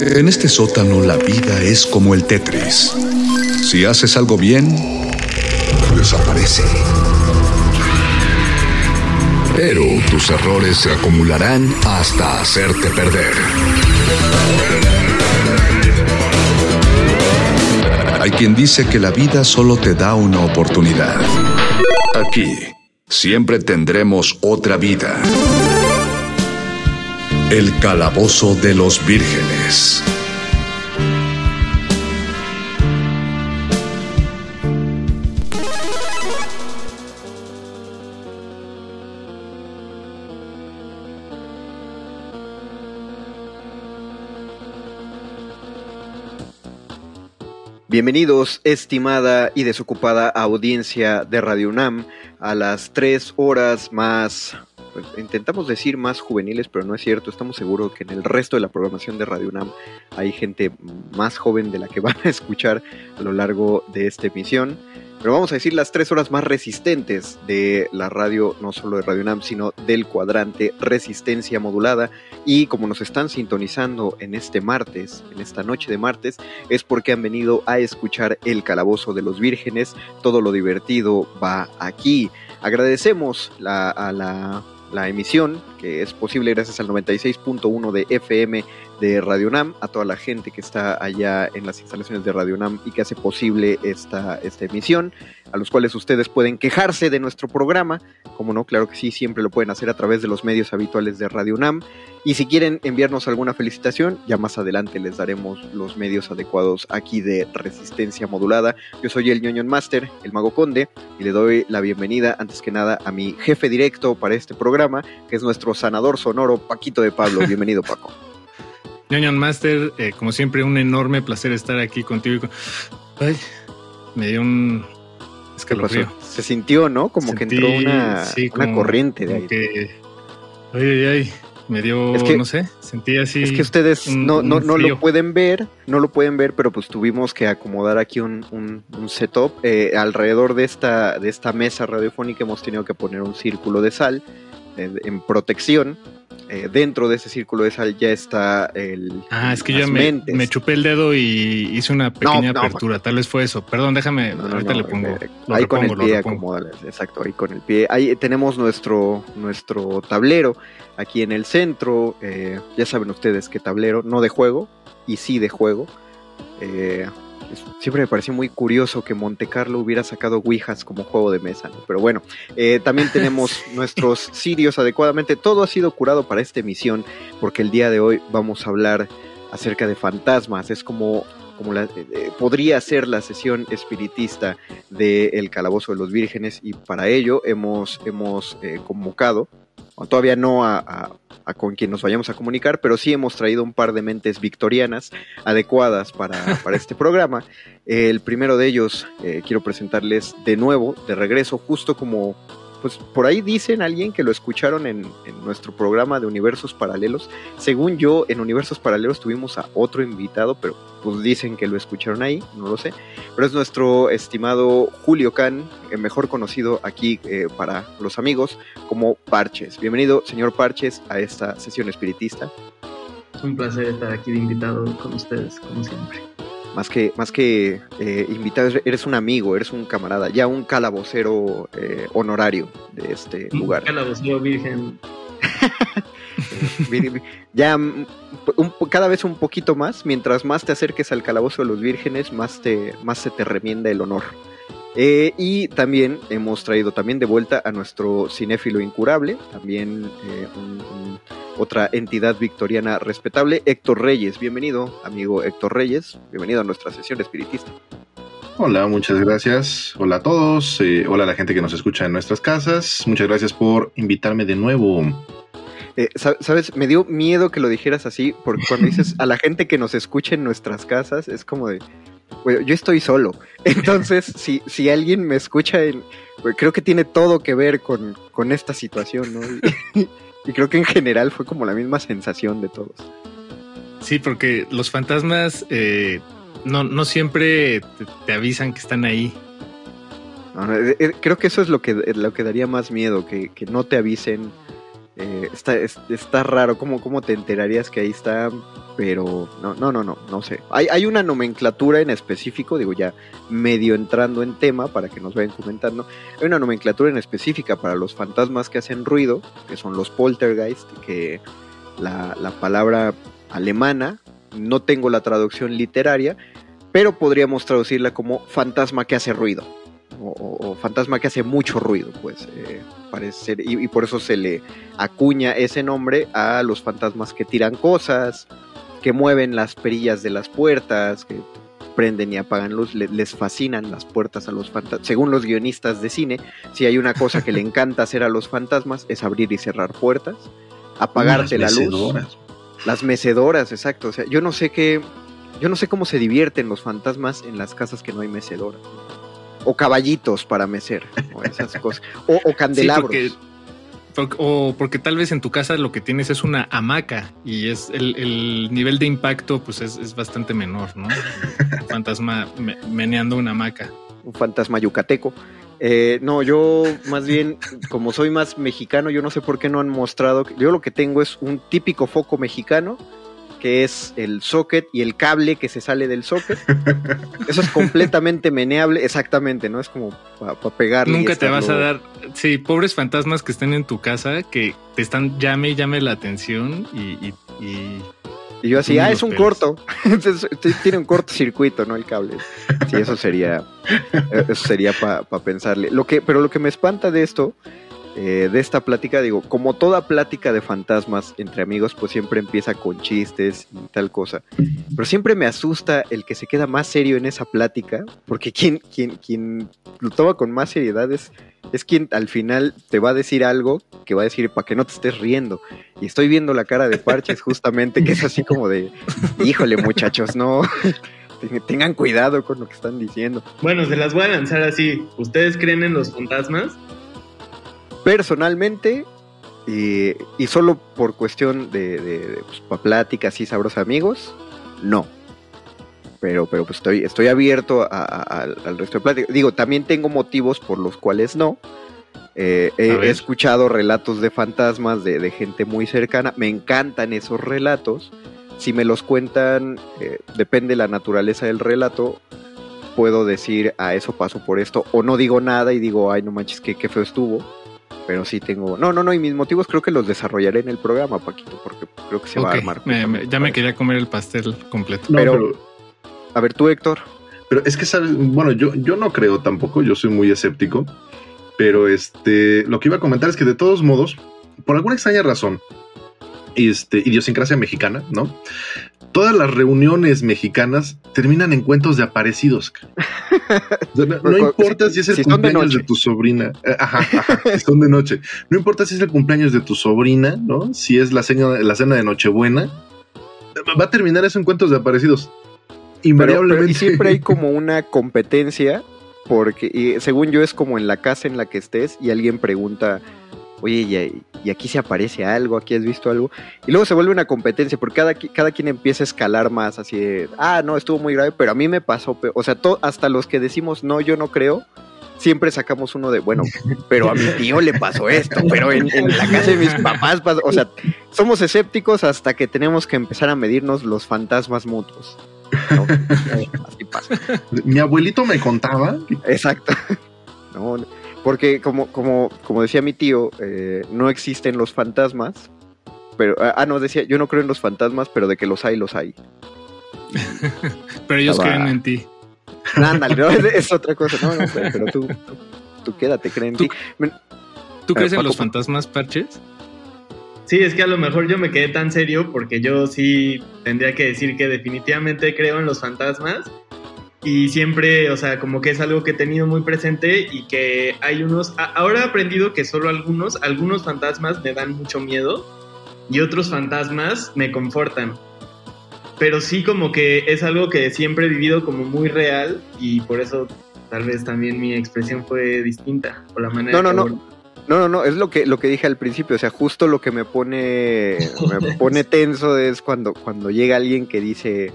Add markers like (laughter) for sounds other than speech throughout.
En este sótano la vida es como el Tetris. Si haces algo bien, desaparece. Pero tus errores se acumularán hasta hacerte perder. Hay quien dice que la vida solo te da una oportunidad. Aquí, siempre tendremos otra vida. El Calabozo de los Vírgenes. Bienvenidos, estimada y desocupada audiencia de Radio UNAM, a las tres horas más pues, intentamos decir más juveniles, pero no es cierto. Estamos seguros que en el resto de la programación de Radio UNAM hay gente más joven de la que (laughs) van a escuchar a lo largo de esta emisión. Pero vamos a decir las tres horas más resistentes de la radio, no solo de Radio UNAM, sino del cuadrante Resistencia Modulada. Y como nos están sintonizando en este martes, en esta noche de martes, es porque han venido a escuchar El Calabozo de los Vírgenes. Todo lo divertido va aquí. Agradecemos a la la emisión, que es posible gracias al 96.1 de FM de Radio Nam, a toda la gente que está allá en las instalaciones de Radio Nam y que hace posible esta, esta emisión, a los cuales ustedes pueden quejarse de nuestro programa, como no, claro que sí, siempre lo pueden hacer a través de los medios habituales de Radio Nam, y si quieren enviarnos alguna felicitación, ya más adelante les daremos los medios adecuados aquí de Resistencia Modulada. Yo soy el ñoño Master, el Mago Conde, y le doy la bienvenida, antes que nada, a mi jefe directo para este programa, que es nuestro sanador sonoro, Paquito de Pablo. Bienvenido, Paco. (laughs) Ñoño Master, eh, como siempre, un enorme placer estar aquí contigo. Ay, me dio un escalofrío. Se sintió, ¿no? Como que entró una, una corriente de aire. ay, ay, ay. Me dio, no sé, sentí así. Es que ustedes no, no, no lo pueden ver, no lo pueden ver, pero pues tuvimos que acomodar aquí un, un, setup. Eh, alrededor de esta, de esta mesa radiofónica hemos tenido que poner un círculo de sal eh, en protección eh, dentro de ese círculo de sal ya está el. Ah, es que yo me, me, chupé el dedo y hice una pequeña apertura. Tal vez fue eso. Perdón, déjame. ahorita le pongo. Eh, ahí con el pie, Exacto, ahí con el pie. Ahí tenemos nuestro, nuestro tablero aquí en el centro. Eh, ya saben ustedes qué tablero, no de juego, y sí de juego. Eh, siempre me pareció muy curioso que Monte Carlo hubiera sacado Ouijas como juego de mesa, pero bueno, eh, también (laughs) tenemos nuestros sirios adecuadamente. Todo ha sido curado para esta emisión, porque el día de hoy vamos a hablar acerca de fantasmas. Es como, como la, eh, eh, podría ser la sesión espiritista del El Calabozo de los Vírgenes, y para ello hemos, hemos convocado todavía no a, con quien nos vayamos a comunicar, pero sí hemos traído un par de mentes victorianas adecuadas para, (laughs) este programa. El primero de ellos eh, quiero presentarles de nuevo, de regreso, justo como pues por ahí dicen alguien que lo escucharon en, nuestro programa de Universos Paralelos. Según yo, en Universos Paralelos tuvimos a otro invitado, pero pues dicen que lo escucharon ahí, no lo sé. Pero es nuestro estimado Julio Can, eh, mejor conocido aquí eh, para los amigos como Parches. Bienvenido, señor Parches, a esta sesión espiritista. Es un placer estar aquí de invitado con ustedes, como siempre. Más que, más que eh, invitado, eres un amigo, eres un camarada, ya un calabocero eh, honorario de este lugar. Calabocero virgen. (laughs) ya un, cada vez un poquito más, mientras más te acerques al calabozo de los vírgenes, más, te, más se te remienda el honor. Eh, y también hemos traído también de vuelta a nuestro cinéfilo incurable, también eh, otra entidad victoriana respetable, Héctor Reyes. Bienvenido, amigo Héctor Reyes. Bienvenido a nuestra sesión espiritista. Hola, muchas gracias. Hola a todos. Eh, hola a la gente que nos escucha en nuestras casas. Muchas gracias por invitarme de nuevo. Sabes, me dio miedo que lo dijeras así, porque cuando dices a la gente que nos escucha en nuestras casas, es como de, yo estoy solo. (laughs) Entonces, si, si alguien me escucha, en, creo que tiene todo que ver con, esta situación, ¿no? (laughs) Y, creo que en general fue como la misma sensación de todos. Sí, porque los fantasmas eh, no, no siempre te, avisan que están ahí. Eh, eh, creo que eso es lo que, lo que daría más miedo, que, que no te avisen eh, está, está raro, ¿cómo, ¿cómo te enterarías que ahí está? Pero no, no, no, no, no sé. Hay, hay una nomenclatura en específico, digo ya medio entrando en tema para que nos vayan comentando. Hay una nomenclatura en específica para los fantasmas que hacen ruido, que son los poltergeist, que la, la palabra alemana, no tengo la traducción literaria, pero podríamos traducirla como fantasma que hace ruido o, fantasma que hace mucho ruido, pues eh, parece ser, y, por eso se le acuña ese nombre a los fantasmas que tiran cosas, que mueven las perillas de las puertas, que prenden y apagan luz, les fascinan las puertas a los fantasmas. Según los guionistas de cine, si hay una cosa que le encanta hacer a los fantasmas es abrir y cerrar puertas, apagarte la luz. Las mecedoras, exacto. O sea, yo no sé qué, yo no sé cómo se divierten los fantasmas en las casas que no hay mecedoras o caballitos para mecer, o esas cosas, o, candelabros. O porque tal vez en tu casa lo que tienes es una hamaca y es el, nivel de impacto pues es, bastante menor, ¿no? Un fantasma meneando una hamaca. Un fantasma yucateco. Eh, no, yo más bien, como soy más mexicano, yo no sé por qué no han mostrado. Yo lo que tengo es un típico foco mexicano que es el socket y el cable que se sale del socket. (laughs) Eso es completamente meneable, exactamente, ¿no? Es como para pa pegarle. Nunca te vas a dar, sí, pobres fantasmas que estén en tu casa, que te están llame y llame la atención y... y, yo así, ah, es un corto. (laughs) Tiene un cortocircuito, ¿no? El cable. Sí, eso sería, (laughs) eso sería para pensarle. Lo que, pero lo que me espanta de esto eh, de esta plática, digo, como toda plática de fantasmas entre amigos, pues siempre empieza con chistes y tal cosa. Pero siempre me asusta el que se queda más serio en esa plática, porque quien, quien, quien lo toma con más seriedad es, es quien al final te va a decir algo que va a decir para que no te estés riendo. Y estoy viendo la cara de Parches justamente, que es así como de, híjole muchachos, no. (laughs) Tengan cuidado con lo que están diciendo. Bueno, se las voy a lanzar así. ¿Ustedes creen en los fantasmas? Personalmente, y, solo por cuestión de, de, pues, pláticas y sabros amigos, no. Pero, pero pues estoy, estoy abierto al resto de pláticas. Digo, también tengo motivos por los cuales no. Eh, he, escuchado relatos de fantasmas de, gente muy cercana. Me encantan esos relatos. Si me los cuentan, eh, depende de la naturaleza del relato, puedo decir, a ah, eso pasó por esto. O no digo nada y digo, ay, no manches, qué, qué feo estuvo pero sí tengo. No, no, no, y mis motivos creo que los desarrollaré en el programa, Paquito, porque creo que se va a armar. ya me quería comer el pastel completo. pero, a ver, tú, Héctor. Pero es que sabes, bueno, yo, yo no creo tampoco, yo soy muy escéptico, pero este, lo que iba a comentar es que de todos modos, por alguna extraña razón, este, idiosincrasia mexicana, ¿no? Todas las reuniones mexicanas terminan en cuentos de aparecidos. (laughs) no, importa si es el cumpleaños de, tu sobrina. Eh, ajá, (laughs) si son de noche. No importa si es el cumpleaños de tu sobrina, ¿no? Si es la cena, la cena de Nochebuena. Va a terminar eso en cuentos de aparecidos. Invariablemente. y siempre hay como (laughs) una competencia, porque según yo es como en la casa en la que estés y alguien pregunta oye, y, aquí se aparece algo, aquí has visto algo. Y luego se vuelve una competencia, porque cada, cada quien empieza a escalar más, así de, ah, no, estuvo muy grave, pero a mí me pasó, o sea, hasta los que decimos, no, yo no creo, siempre sacamos uno de, bueno, pero a mi tío le pasó esto, pero en, la casa de mis papás pasó, o sea, somos escépticos hasta que tenemos que empezar a medirnos los fantasmas mutuos. ¿no? (laughs) Así pasa. Mi abuelito me contaba. Exacto. (laughs) No, porque como, como, como decía mi tío, eh, no existen los fantasmas. Pero, ah, no, decía, yo no creo en los fantasmas, pero de que los hay, los hay. (laughs) pero ellos Estaba- creen en ti. Ándale, no, es, (laughs) es otra cosa. No, no, pero, pero tú, tú quédate, creen en Tú- ti. ¿Tú crees en los fantasmas parches? Sí, es que a lo mejor yo me quedé tan serio porque yo sí tendría que decir que definitivamente creo en los fantasmas y siempre, o sea, como que es algo que he tenido muy presente y que hay unos, ahora he aprendido que solo algunos, algunos fantasmas me dan mucho miedo y otros fantasmas me confortan. Pero sí como que es algo que siempre he vivido como muy real y por eso tal vez también mi expresión fue distinta por la manera No, no, que no. No, no, no, es lo que, lo que dije al principio, o sea, justo lo que me pone, me (laughs) pone tenso es cuando, cuando llega alguien que dice, eh,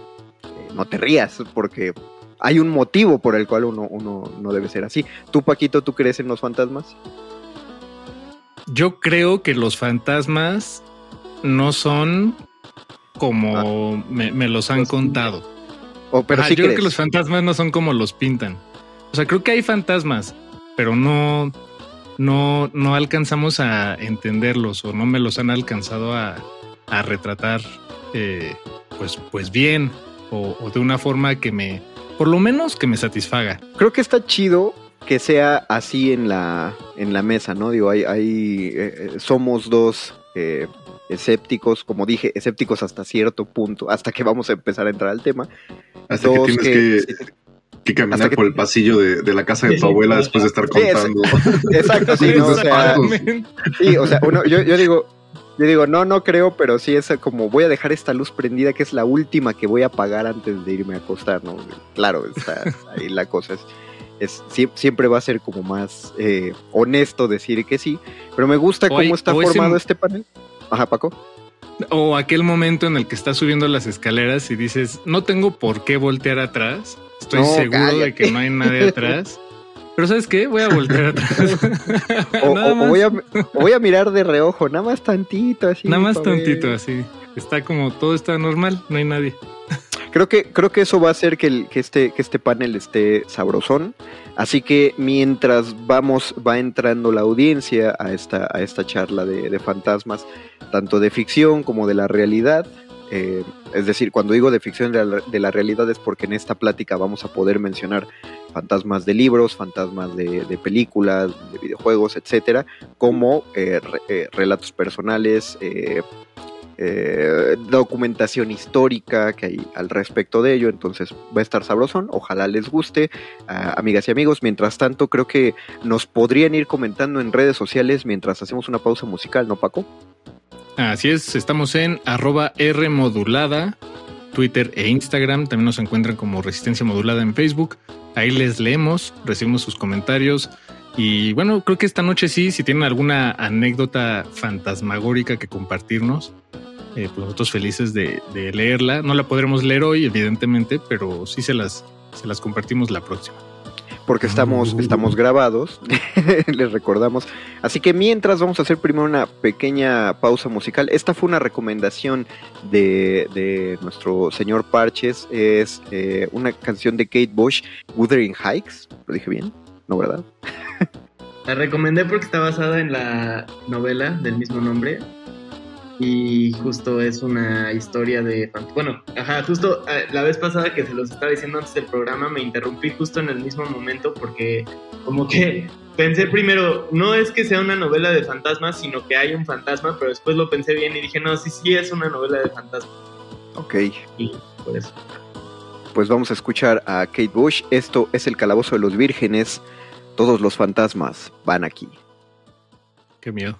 no te rías, porque hay un motivo por el cual uno, uno no debe ser así. ¿Tú, Paquito, tú crees en los fantasmas? Yo creo que los fantasmas no son como me, me los han contado. O, pero Ajá, sí yo creo que los fantasmas no son como los pintan. O sea, creo que hay fantasmas, pero no, no, no alcanzamos a entenderlos o no me los han alcanzado a, a retratar, eh, pues, pues bien o, o de una forma que me, por lo menos que me satisfaga. Creo que está chido que sea así en la, en la mesa, ¿no? Digo, hay, hay eh, eh, somos dos eh, escépticos, como dije, escépticos hasta cierto punto, hasta que vamos a empezar a entrar al tema. Hasta Dos que tienes que, que caminar que- por el pasillo de, de la casa de tu abuela después de estar es- contando. Exacto, sí, (laughs) ¿no? O sea. Sí, o sea, uno, yo, yo digo, yo digo, no, no creo, pero sí es como voy a dejar esta luz prendida que es la última que voy a apagar antes de irme a acostar, ¿no? Claro, está (laughs) ahí la cosa es, es sie- siempre va a ser como más eh, honesto decir que sí, pero me gusta cómo está formado este panel. Ajá, Paco. O aquel momento en el que estás subiendo las escaleras y dices, no tengo por qué voltear atrás. Estoy No, seguro de que no hay nadie (laughs) atrás. Pero ¿sabes qué? Voy a voltear (laughs) atrás. O, Nada o- o más. voy a, o voy a mirar de reojo, nada más tantito así. Nada más ver. tantito así. Está como todo está normal, no hay nadie. Creo que, creo que eso va a hacer que, el- que, este, que este panel esté sabrosón. Así que mientras vamos, va entrando la audiencia a esta, a esta charla de, de fantasmas, tanto de ficción como de la realidad. eh, es decir, cuando digo de ficción de la, de la realidad es porque en esta plática vamos a poder mencionar fantasmas de libros, fantasmas de, películas, de videojuegos, etcétera, como eh, eh, relatos personales, eh, documentación histórica que hay al respecto de ello, entonces va a estar sabrosón, ojalá les guste, amigas y amigos, mientras tanto creo que nos podrían ir comentando en redes sociales mientras hacemos una pausa musical, ¿no Paco? Así es, estamos en arroba R modulada, Twitter e Instagram. También nos encuentran como Resistencia Modulada en Facebook. Ahí les leemos, recibimos sus comentarios. Y bueno, creo que esta noche sí, si tienen alguna anécdota fantasmagórica que compartirnos, eh, pues nosotros felices de, de leerla. No la podremos leer hoy, evidentemente, pero sí se las, se las compartimos la próxima. Porque estamos, estamos grabados, (laughs) les recordamos. Así que mientras vamos a hacer primero una pequeña pausa musical. Esta fue una recomendación de, de nuestro señor Parches. Es eh, una canción de Kate Bush, Wuthering Heights. ¿Lo dije bien? ¿No, verdad? La recomendé porque está basada en la novela del mismo nombre. Y justo es una historia de... Bueno, ajá, justo eh, la vez pasada que se los estaba diciendo antes del programa me interrumpí justo en el mismo momento porque como que (laughs) pensé primero, no es que sea una novela de fantasmas, sino que hay un fantasma, pero después lo pensé bien y dije, no, sí, sí es una novela de fantasmas. Ok. Y por eso. Pues vamos a escuchar a Kate Bush. Esto es el Calabozo de los Vírgenes. Todos los fantasmas van aquí. Qué miedo.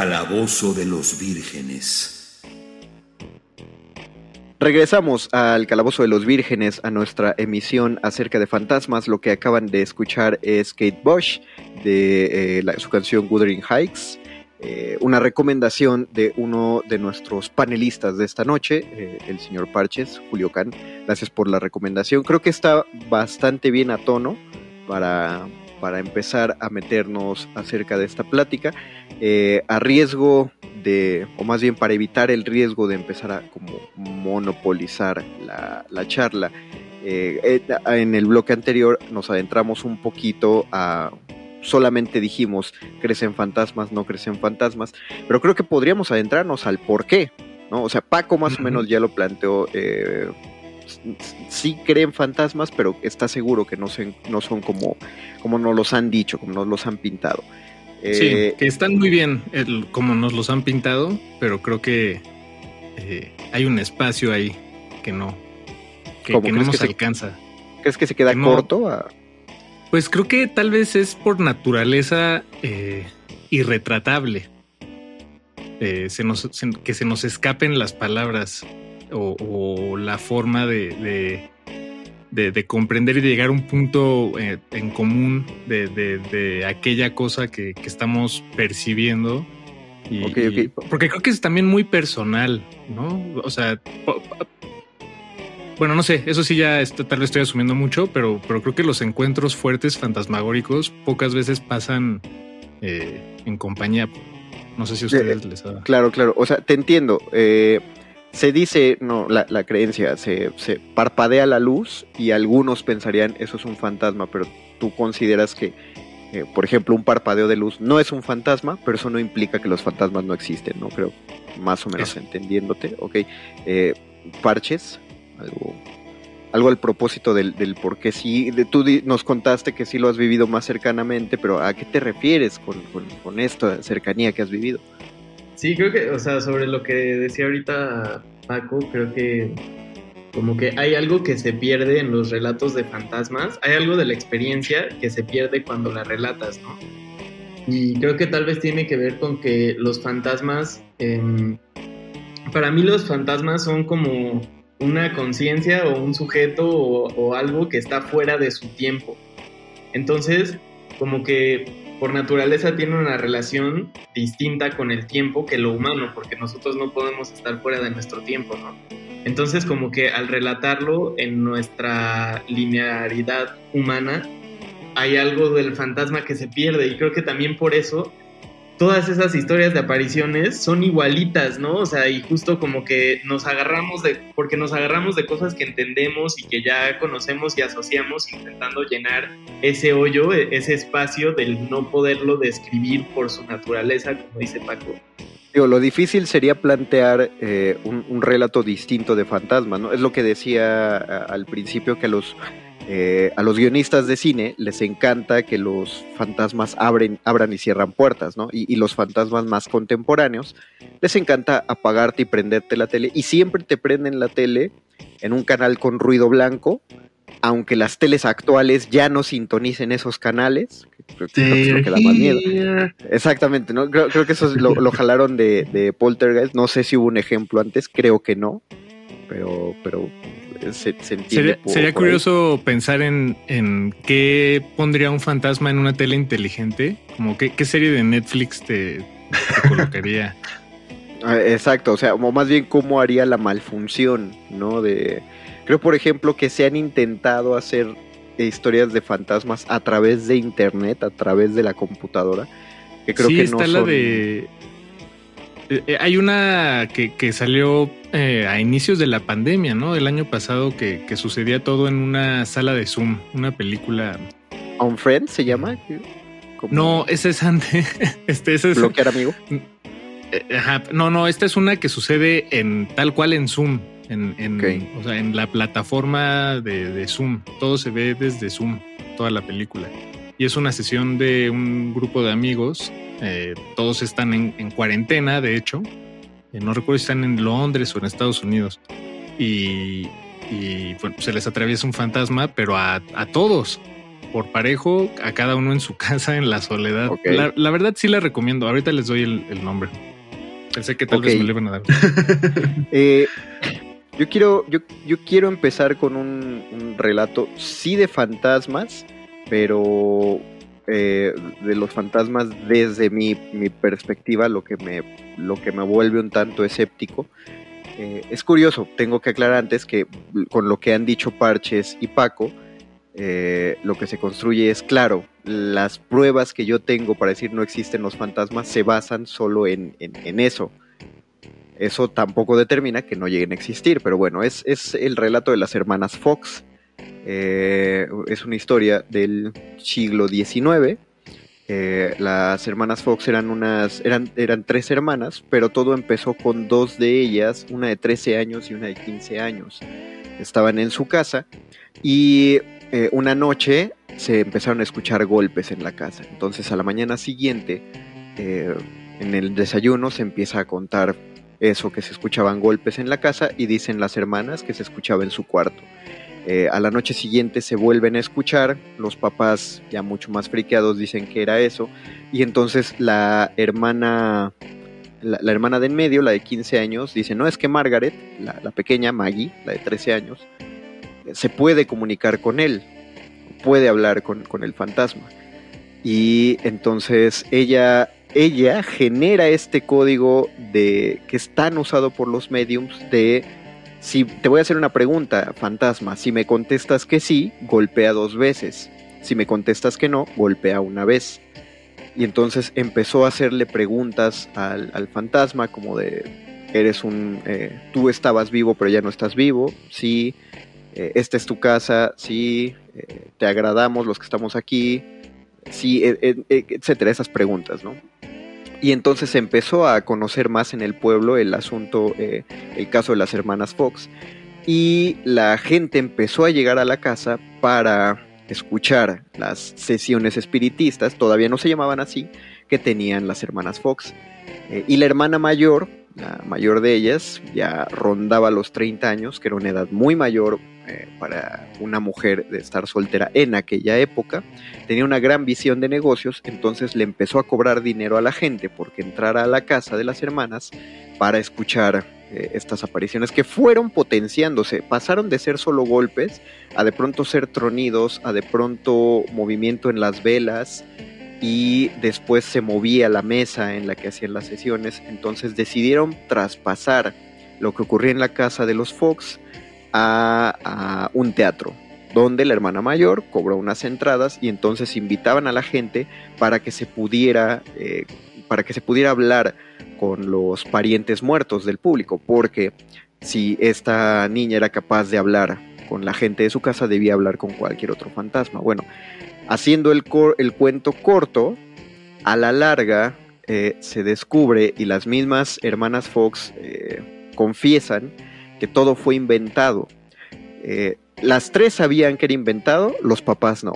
Calabozo de los vírgenes. Regresamos al Calabozo de los Vírgenes, a nuestra emisión acerca de fantasmas. Lo que acaban de escuchar es Kate Bush de eh, su canción Wuthering Heights. eh, una recomendación de uno de nuestros panelistas de esta noche, eh, el señor Parches, Julio Can. Gracias por la recomendación. Creo que está bastante bien a tono para, para empezar a meternos acerca de esta plática. Eh, a riesgo de, o más bien para evitar el riesgo de empezar a como monopolizar la, la charla, eh, eh, en el bloque anterior nos adentramos un poquito a solamente dijimos crecen fantasmas, no crecen fantasmas, pero creo que podríamos adentrarnos al por qué, ¿no? O sea, Paco más o menos ya lo planteó. eh, sí creen fantasmas, pero está seguro que no, se- no son como, como nos los han dicho, como nos los han pintado. Eh, Sí, que están muy bien el- como nos los han pintado, pero creo que eh, hay un espacio ahí que no, que, ¿Cómo que no nos que se- alcanza. ¿Crees que se queda que no- corto? a- Pues creo que tal vez es por naturaleza eh, irretratable. Eh, se nos, se- que se nos escapen las palabras o, o la forma de, de- de, de comprender y de llegar a un punto eh, en común de, aquella cosa que, que estamos percibiendo. Y, y- porque creo que es también muy personal, ¿no? O sea, bueno, no sé, eso sí ya est- tal vez estoy asumiendo mucho, pero, pero creo que los encuentros fuertes fantasmagóricos pocas veces pasan eh, en compañía. No sé si a ustedes les ha... Claro, claro. O sea, te entiendo. Eh, se dice, no, la, la creencia, se, se parpadea la luz y algunos pensarían eso es un fantasma, pero tú consideras que, eh, por ejemplo, un parpadeo de luz no es un fantasma, pero eso no implica que los fantasmas no existen, ¿no? Creo, más o menos Eso. entendiéndote. Ok. Eh, parches, algo, algo al propósito del, del por qué sí. de- tú di- nos contaste que sí lo has vivido más cercanamente, pero ¿a qué te refieres con, con, con esta cercanía que has vivido? Sí, creo que, o sea, sobre lo que decía ahorita Paco, creo que como que hay algo que se pierde en los relatos de fantasmas, hay algo de la experiencia que se pierde cuando la relatas, ¿no? Y creo que tal vez tiene que ver con que los fantasmas, em, para mí los fantasmas son como una conciencia o un sujeto o, o algo que está fuera de su tiempo. Entonces, como que por naturaleza tiene una relación distinta con el tiempo que lo humano, porque nosotros no podemos estar fuera de nuestro tiempo, ¿no? Entonces, como que al relatarlo en nuestra linearidad humana, hay algo del fantasma que se pierde y creo que también por eso todas esas historias de apariciones son igualitas, ¿no? O sea, y justo como que nos agarramos de, porque nos agarramos de cosas que entendemos y que ya conocemos y asociamos, intentando llenar ese hoyo, e- ese espacio del no poderlo describir por su naturaleza, como dice Paco. Digo, lo difícil sería plantear eh, un, relato distinto de fantasmas, ¿no? Es lo que decía al principio que los, eh, a los guionistas de cine les encanta que los fantasmas abren, abran y cierran puertas, ¿no? Y, y los fantasmas más contemporáneos les encanta apagarte y prenderte la tele y siempre te prenden la tele en un canal con ruido blanco, aunque las teles actuales ya no sintonicen esos canales, creo que es lo que da más miedo. Exactamente, ¿no? Creo, creo que eso es lo, lo jalaron de, de Poltergeist. No sé si hubo un ejemplo antes, creo que no. Pero, pero se. Sería, por- sería por ahí. curioso pensar en, en qué pondría un fantasma en una tele inteligente. Como qué, qué serie de Netflix te, te (laughs) colocaría. Ah, Exacto, o sea, o más bien cómo haría la malfunción, ¿no? De, creo, por ejemplo, que se han intentado hacer historias de fantasmas a través de internet, a través de la computadora. Que creo sí, que está no la son- de. Eh, hay una que, que salió eh, a inicios de la pandemia, ¿no? Del año pasado, que, que sucedía todo en una sala de Zoom, una película. On Friend se llama. No, esa es antes. (laughs) Este, esa es, bloquear amigo. Eh, Ajá, no, no, esta es una que sucede en tal cual en Zoom, en, o sea, en la plataforma de, de Zoom. Todo se ve desde Zoom, toda la película. Y es una sesión de un grupo de amigos. eh, todos están en, en cuarentena, de hecho. Eh, no recuerdo si están en Londres o en Estados Unidos. Y, y, bueno, se les atraviesa un fantasma, pero a, a todos, por parejo, a cada uno en su (laughs) casa, en la soledad. La, la verdad sí la recomiendo. Ahorita les doy el, el nombre. Pensé que tal Ok. vez me lo iban a dar. (laughs) Eh, yo quiero, yo, yo quiero empezar con un, un relato, sí de fantasmas, pero eh, de los fantasmas desde mi, mi perspectiva, lo que me, lo que me vuelve un tanto escéptico. Eh, es curioso, tengo que aclarar antes que con lo que han dicho Parches y Paco, eh, lo que se construye es claro, las pruebas que yo tengo para decir no existen los fantasmas se basan solo en, en- en eso. Eso tampoco determina que no lleguen a existir, pero bueno, es, es el relato de las hermanas Fox. Eh, es una historia del siglo XIX. Eh, las hermanas Fox eran unas, eran, eran tres hermanas, pero todo empezó con dos de ellas, una de 13 años y una de 15 años. Estaban en su casa y eh, una noche se empezaron a escuchar golpes en la casa. Entonces a la mañana siguiente, en el desayuno se empieza a contar eso, que se escuchaban golpes en la casa y dicen las hermanas que se escuchaba en su cuarto. Eh, a la noche siguiente se vuelven a escuchar, los papás ya mucho más friqueados dicen que era eso, y entonces la hermana, la, hermana de en medio, la de 15 años, dice, no, es que Margaret, la, la pequeña Maggie, la de 13 años, se puede comunicar con él, puede hablar con, con el fantasma. Y entonces ella, ella genera este código de que es tan usado por los mediums de si te voy a hacer una pregunta, fantasma, si me contestas que sí, golpea dos veces. Si me contestas que no, golpea una vez. Y entonces empezó a hacerle preguntas al, al fantasma como de, eres un, eh, tú estabas vivo pero ya no estás vivo, sí, eh, esta es tu casa, sí, eh, te agradamos los que estamos aquí, sí, e- e- e- etcétera, esas preguntas, ¿no? Y entonces empezó a conocer más en el pueblo el asunto, eh, el caso de las hermanas Fox. Y la gente empezó a llegar a la casa para escuchar las sesiones espiritistas, todavía no se llamaban así, que tenían las hermanas Fox. Eh, y la hermana mayor, la mayor de ellas, ya rondaba los 30 años, que era una edad muy mayor eh, para una mujer de estar soltera en aquella época. Tenía una gran visión de negocios, entonces le empezó a cobrar dinero a la gente porque entrara a la casa de las hermanas para escuchar eh, estas apariciones que fueron potenciándose. Pasaron de ser solo golpes a de pronto ser tronidos, a de pronto movimiento en las velas y después se movía la mesa en la que hacían las sesiones. Entonces decidieron traspasar lo que ocurría en la casa de los Fox a, un teatro donde la hermana mayor cobró unas entradas y entonces invitaban a la gente para que se pudiera eh, para que se pudiera hablar con los parientes muertos del público porque si esta niña era capaz de hablar con la gente de su casa debía hablar con cualquier otro fantasma. Bueno haciendo el, el cuento corto a la larga eh, se descubre y las mismas hermanas Fox eh, confiesan que todo fue inventado eh, las tres sabían que era inventado, los papás no.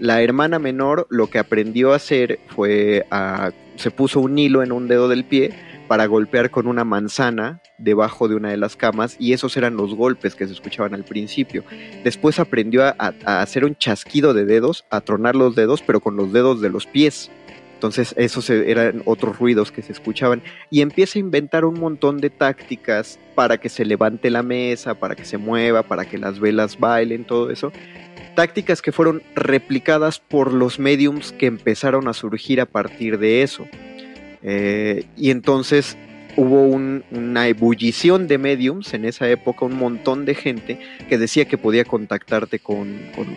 La hermana menor lo que aprendió a hacer fue a, se puso un hilo en un dedo del pie para golpear con una manzana debajo de una de las camas y esos eran los golpes que se escuchaban al principio. Después aprendió a, a- a hacer un chasquido de dedos, a tronar los dedos, pero con los dedos de los pies. Entonces esos e- eran otros ruidos que se escuchaban y empieza a inventar un montón de tácticas para que se levante la mesa, para que se mueva, para que las velas bailen, todo eso. Tácticas que fueron replicadas por los mediums que empezaron a surgir a partir de eso. Eh, y entonces hubo un- una ebullición de mediums en esa época, un montón de gente que decía que podía contactarte con, con,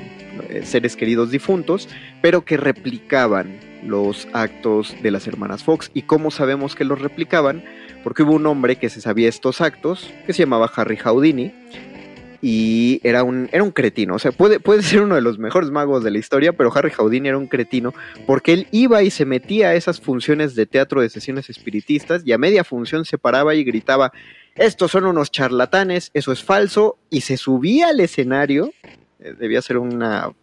eh, seres queridos difuntos, pero que replicaban los actos de las hermanas Fox. ¿Y cómo sabemos que los replicaban? Porque hubo un hombre que se sabía estos actos, que se llamaba Harry Houdini, y era un, era un cretino. O sea, puede, puede ser uno de los mejores magos de la historia, pero Harry Houdini era un cretino porque él iba y se metía a esas funciones de teatro de sesiones espiritistas y a media función se paraba y gritaba, estos son unos charlatanes, eso es falso, y se subía al escenario, eh, debía ser una...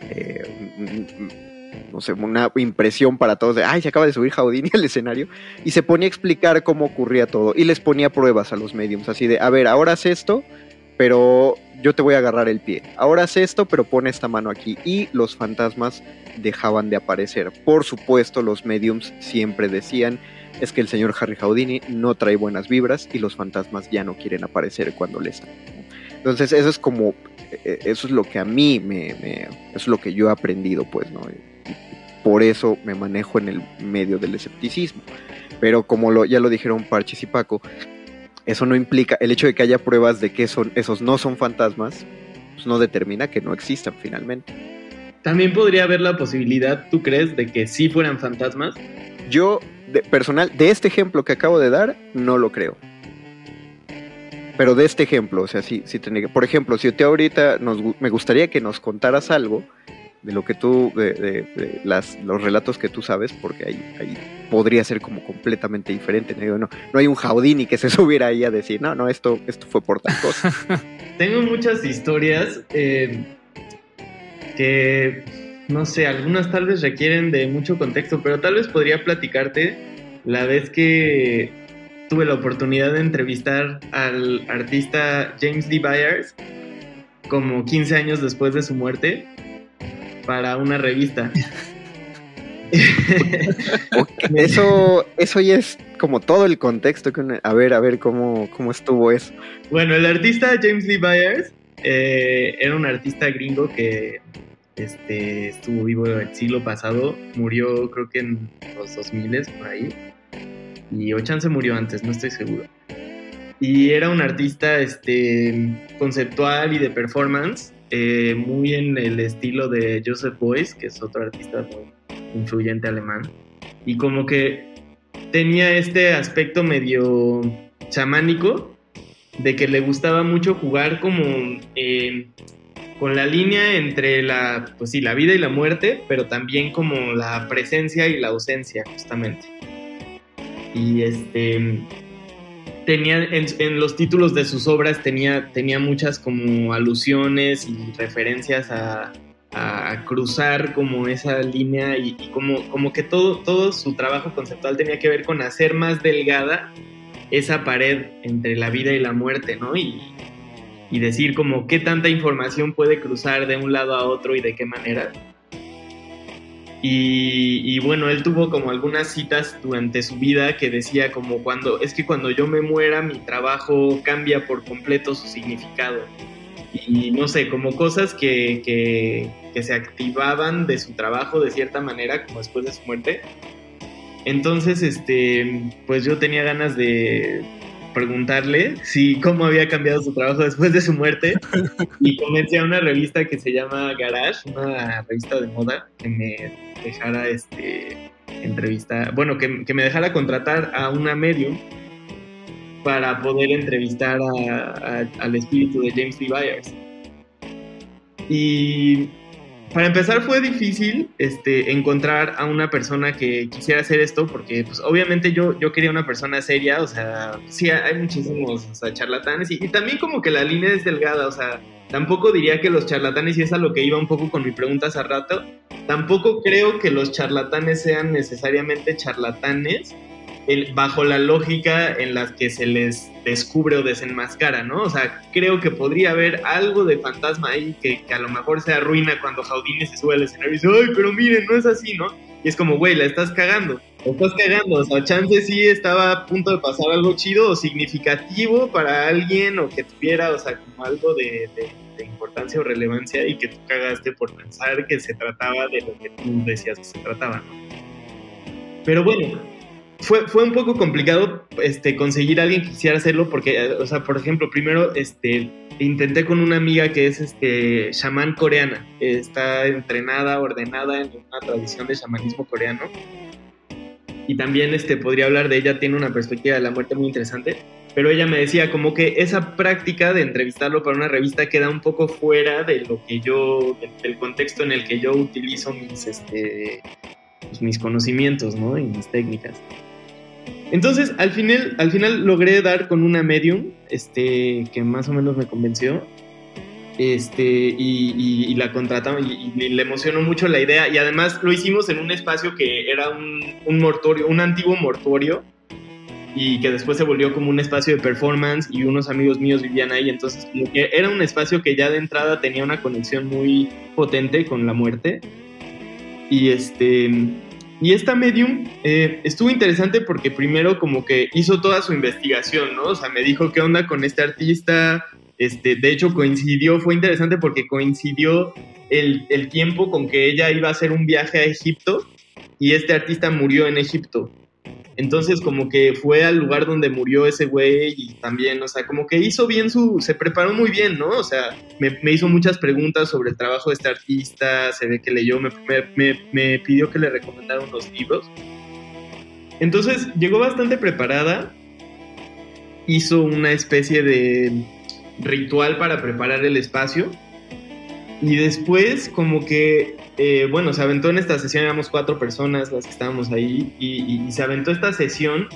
eh, no sé, una impresión para todos de, ay, se acaba de subir Houdini (laughs) al escenario, y se ponía a explicar cómo ocurría todo, y les ponía pruebas a los mediums, así de, a ver, ahora haz esto, pero yo te voy a agarrar el pie. Ahora haz esto, pero pon esta mano aquí. Y los fantasmas dejaban de aparecer. Por supuesto, los mediums siempre decían, es que el señor Harry Houdini no trae buenas vibras y los fantasmas ya no quieren aparecer cuando les... Entonces, eso es como, eh, eso es lo que a mí me, me- eso es lo que yo he aprendido, pues, ¿no? Por eso me manejo en el medio del escepticismo. Pero como lo, ya lo dijeron Parches y Paco, eso no implica, el hecho de que haya pruebas de que son, esos no son fantasmas, pues no determina que no existan finalmente. También podría haber la posibilidad, ¿tú crees, de que sí fueran fantasmas? Yo, de, personal, de este ejemplo que acabo de dar, no lo creo. Pero de este ejemplo, o sea, sí, sí tendría que- Por ejemplo, si te ahorita nos, me gustaría que nos contaras algo de lo que tú, de, de- de los relatos que tú sabes, porque ahí, ahí podría ser como completamente diferente. No, no, no hay un Jaudini que se (laughs) subiera ahí a decir, no, no, esto, esto fue por tal cosa. (laughs) Tengo muchas historias eh, que, no sé, algunas tal vez requieren de mucho contexto, pero tal vez podría platicarte la vez que tuve la oportunidad de entrevistar al artista James D. Byers como 15 años después de su muerte para una revista. (laughs) Eso, eso ya es como todo el contexto. Que a ver, a ver cómo, cómo estuvo eso. Bueno, el artista James Lee Byers eh, era un artista gringo que este, estuvo vivo el siglo pasado, murió creo que en los 2000 por ahí, y Ochan se murió antes, no estoy seguro. Y era un artista este, conceptual y de performance, eh, muy en el estilo de Joseph Beuys, que es otro artista muy influyente alemán, y como que tenía este aspecto medio chamánico, de que le gustaba mucho jugar como eh, con la línea entre la, pues sí, la vida y la muerte, pero también como la presencia y la ausencia, justamente. Y este tenía en, los títulos de sus obras tenía, tenía muchas como alusiones y referencias a, a cruzar como esa línea y, y como, como que todo, todo su trabajo conceptual tenía que ver con hacer más delgada esa pared entre la vida y la muerte, ¿no? Y, y decir como qué tanta información puede cruzar de un lado a otro y de qué manera. Y, bueno, él tuvo como algunas citas durante su vida que decía como cuando, es que cuando yo me muera mi trabajo cambia por completo su significado. Y no sé, como cosas que, que, que se activaban de su trabajo de cierta manera, como después de su muerte. Entonces, este, pues yo tenía ganas de preguntarle si cómo había cambiado su trabajo después de su muerte y comencé a una revista que se llama Garage, una revista de moda que me dejara este entrevistar, bueno, que, me dejara contratar a una medium para poder entrevistar a, al espíritu de James Lee Byers. Y para empezar fue difícil este, encontrar a una persona que quisiera hacer esto porque pues obviamente yo, yo quería una persona seria, o sea, sí hay muchísimos charlatanes y, y, también como que la línea es delgada, o sea, tampoco diría que los charlatanes, y es a lo que iba un poco con mi pregunta hace rato, tampoco creo que los charlatanes sean necesariamente charlatanes bajo la lógica en la que se les descubre o desenmascara, ¿no? O sea, creo que podría haber algo de fantasma ahí que, a lo mejor se arruina cuando Jaudine se sube al escenario y dice, ay, pero miren, no es así, ¿no? Y es como, güey, la estás cagando, la estás cagando, o sea, chance sí estaba a punto de pasar algo chido o significativo para alguien o que tuviera, o sea, como algo de, de, de importancia o relevancia y que tú cagaste por pensar que se trataba de lo que tú decías que se trataba, ¿no? Pero bueno, fue, fue un poco complicado este, conseguir a alguien que quisiera hacerlo porque, o sea, por ejemplo, primero este, intenté con una amiga que es este, chamán coreana, está entrenada, ordenada en una tradición de chamanismo coreano. Y también este, podría hablar de ella, tiene una perspectiva de la muerte muy interesante. Pero ella me decía como que esa práctica de entrevistarlo para una revista queda un poco fuera de lo que yo, del contexto en el que yo utilizo mis, este, pues, mis conocimientos, ¿no? Y mis técnicas. Entonces, al final, al final logré dar con una medium, este, que más o menos me convenció. Este, y, la contratamos y, le emocionó mucho la idea. Y además lo hicimos en un espacio que era un, un mortorio, un antiguo mortuorio, y que después se volvió como un espacio de performance. Y unos amigos míos vivían ahí. Entonces, era un espacio que ya de entrada tenía una conexión muy potente con la muerte. Y este y esta medium eh, estuvo interesante porque primero como que hizo toda su investigación, ¿no? O sea, me dijo qué onda con este artista. Este, de hecho, coincidió, fue interesante porque coincidió el, el tiempo con que ella iba a hacer un viaje a Egipto y este artista murió en Egipto. Entonces como que fue al lugar donde murió ese güey y también, o sea, como que hizo bien su, se preparó muy bien, ¿no? O sea, me, hizo muchas preguntas sobre el trabajo de este artista, se ve que leyó, me, me pidió que le recomendara unos libros. Entonces llegó bastante preparada, hizo una especie de ritual para preparar el espacio y después como que eh, bueno, se aventó en esta sesión, éramos cuatro personas las que estábamos ahí, y, y, se aventó esta sesión.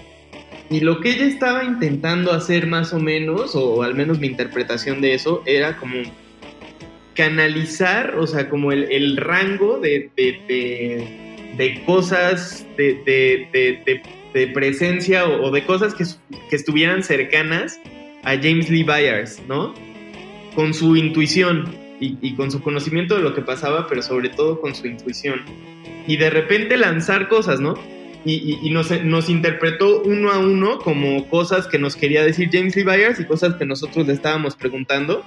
Y lo que ella estaba intentando hacer más o menos, o al menos mi interpretación de eso, era como canalizar, o sea, como el, el rango de, de, de, de cosas, de, presencia o, o, de cosas que, que estuvieran cercanas a James Lee Byers, ¿no? Con su intuición y, y, con su conocimiento de lo que pasaba, pero sobre todo con su intuición. Y de repente lanzar cosas, ¿no? Y, y, y nos, nos, interpretó uno a uno como cosas que nos quería decir James Lee Byers y cosas que nosotros le estábamos preguntando.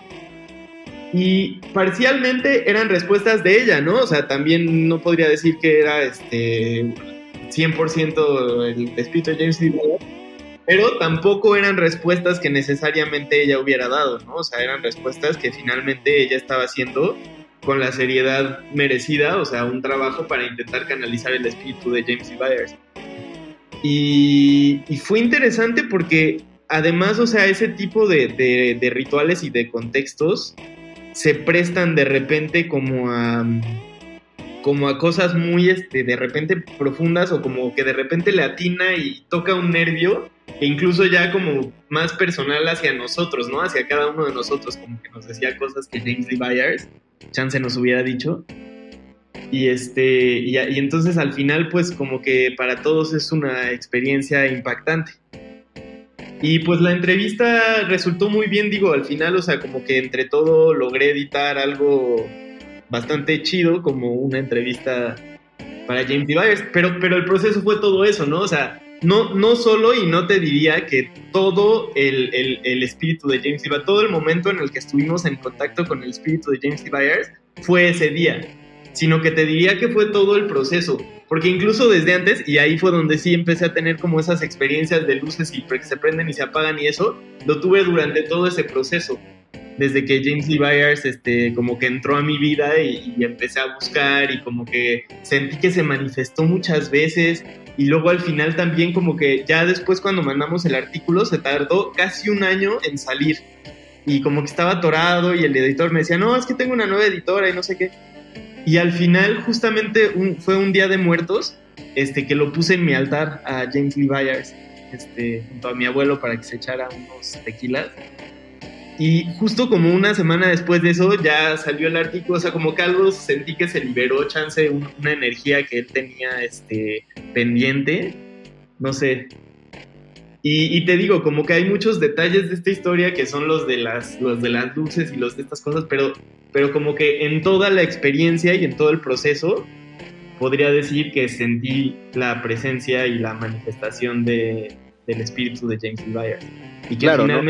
Y parcialmente eran respuestas de ella, ¿no? O sea, también no podría decir que era este 100% el espíritu de James Lee Ballard, pero tampoco eran respuestas que necesariamente ella hubiera dado, ¿no? O sea, eran respuestas que finalmente ella estaba haciendo con la seriedad merecida, o sea, un trabajo para intentar canalizar el espíritu de James E. Byers. Y, y fue interesante porque además, o sea, ese tipo de, de- de rituales y de contextos se prestan de repente como a como a cosas muy este de repente profundas o como que de repente le atina y toca un nervio e incluso ya como más personal hacia nosotros, ¿no? Hacia cada uno de nosotros, como que nos decía cosas que James Lee Byers, chance nos hubiera dicho. Y este y, entonces al final pues como que para todos es una experiencia impactante. Y pues la entrevista resultó muy bien, digo, al final, o sea, como que entre todo logré editar algo bastante chido, como una entrevista para James D. Byers, pero, pero el proceso fue todo eso, ¿no? O sea, no, no solo, y no te diría que todo el, el- espíritu de James. Byers, todo el momento en el que estuvimos en contacto con el espíritu de James. Byers fue ese día, sino que te diría que fue todo el proceso, porque incluso desde antes, y ahí fue donde sí empecé a tener como esas experiencias de luces y que se prenden y se apagan y eso, lo tuve durante todo ese proceso desde que James Lee Byers este, como que entró a mi vida y, y empecé a buscar y como que sentí que se manifestó muchas veces y luego al final también como que ya después cuando mandamos el artículo se tardó casi un año en salir y como que estaba atorado y el editor me decía, no, es que tengo una nueva editora y no sé qué. Y al final justamente fue un día de muertos este, que lo puse en mi altar a James Lee Byers este, junto a mi abuelo para que se echara unos tequilas. Y justo como una semana después de eso ya salió el artículo, o sea, como que algo sentí que se liberó, chance, un- una energía que él tenía este, pendiente, no sé. Y, y te digo, como que hay muchos detalles de esta historia que son los de las, los de las luces y los de estas cosas, pero, pero como que en toda la experiencia y en todo el proceso, podría decir que sentí la presencia y la manifestación de, del espíritu de James Byers. Y que Claro, ¿no?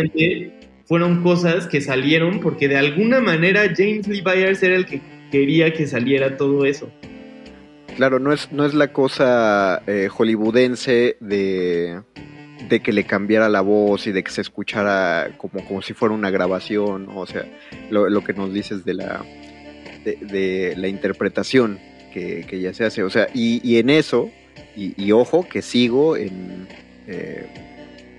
Fueron cosas que salieron porque de alguna manera James Lee Byers era el que quería que saliera todo eso. Claro, no es, no es la cosa eh, hollywoodense de, de que le cambiara la voz y de que se escuchara como, como si fuera una grabación, o sea, lo, lo que nos dices de la, de, la interpretación que, que ya se hace, o sea, y, y en eso, y, y ojo, que sigo en, eh,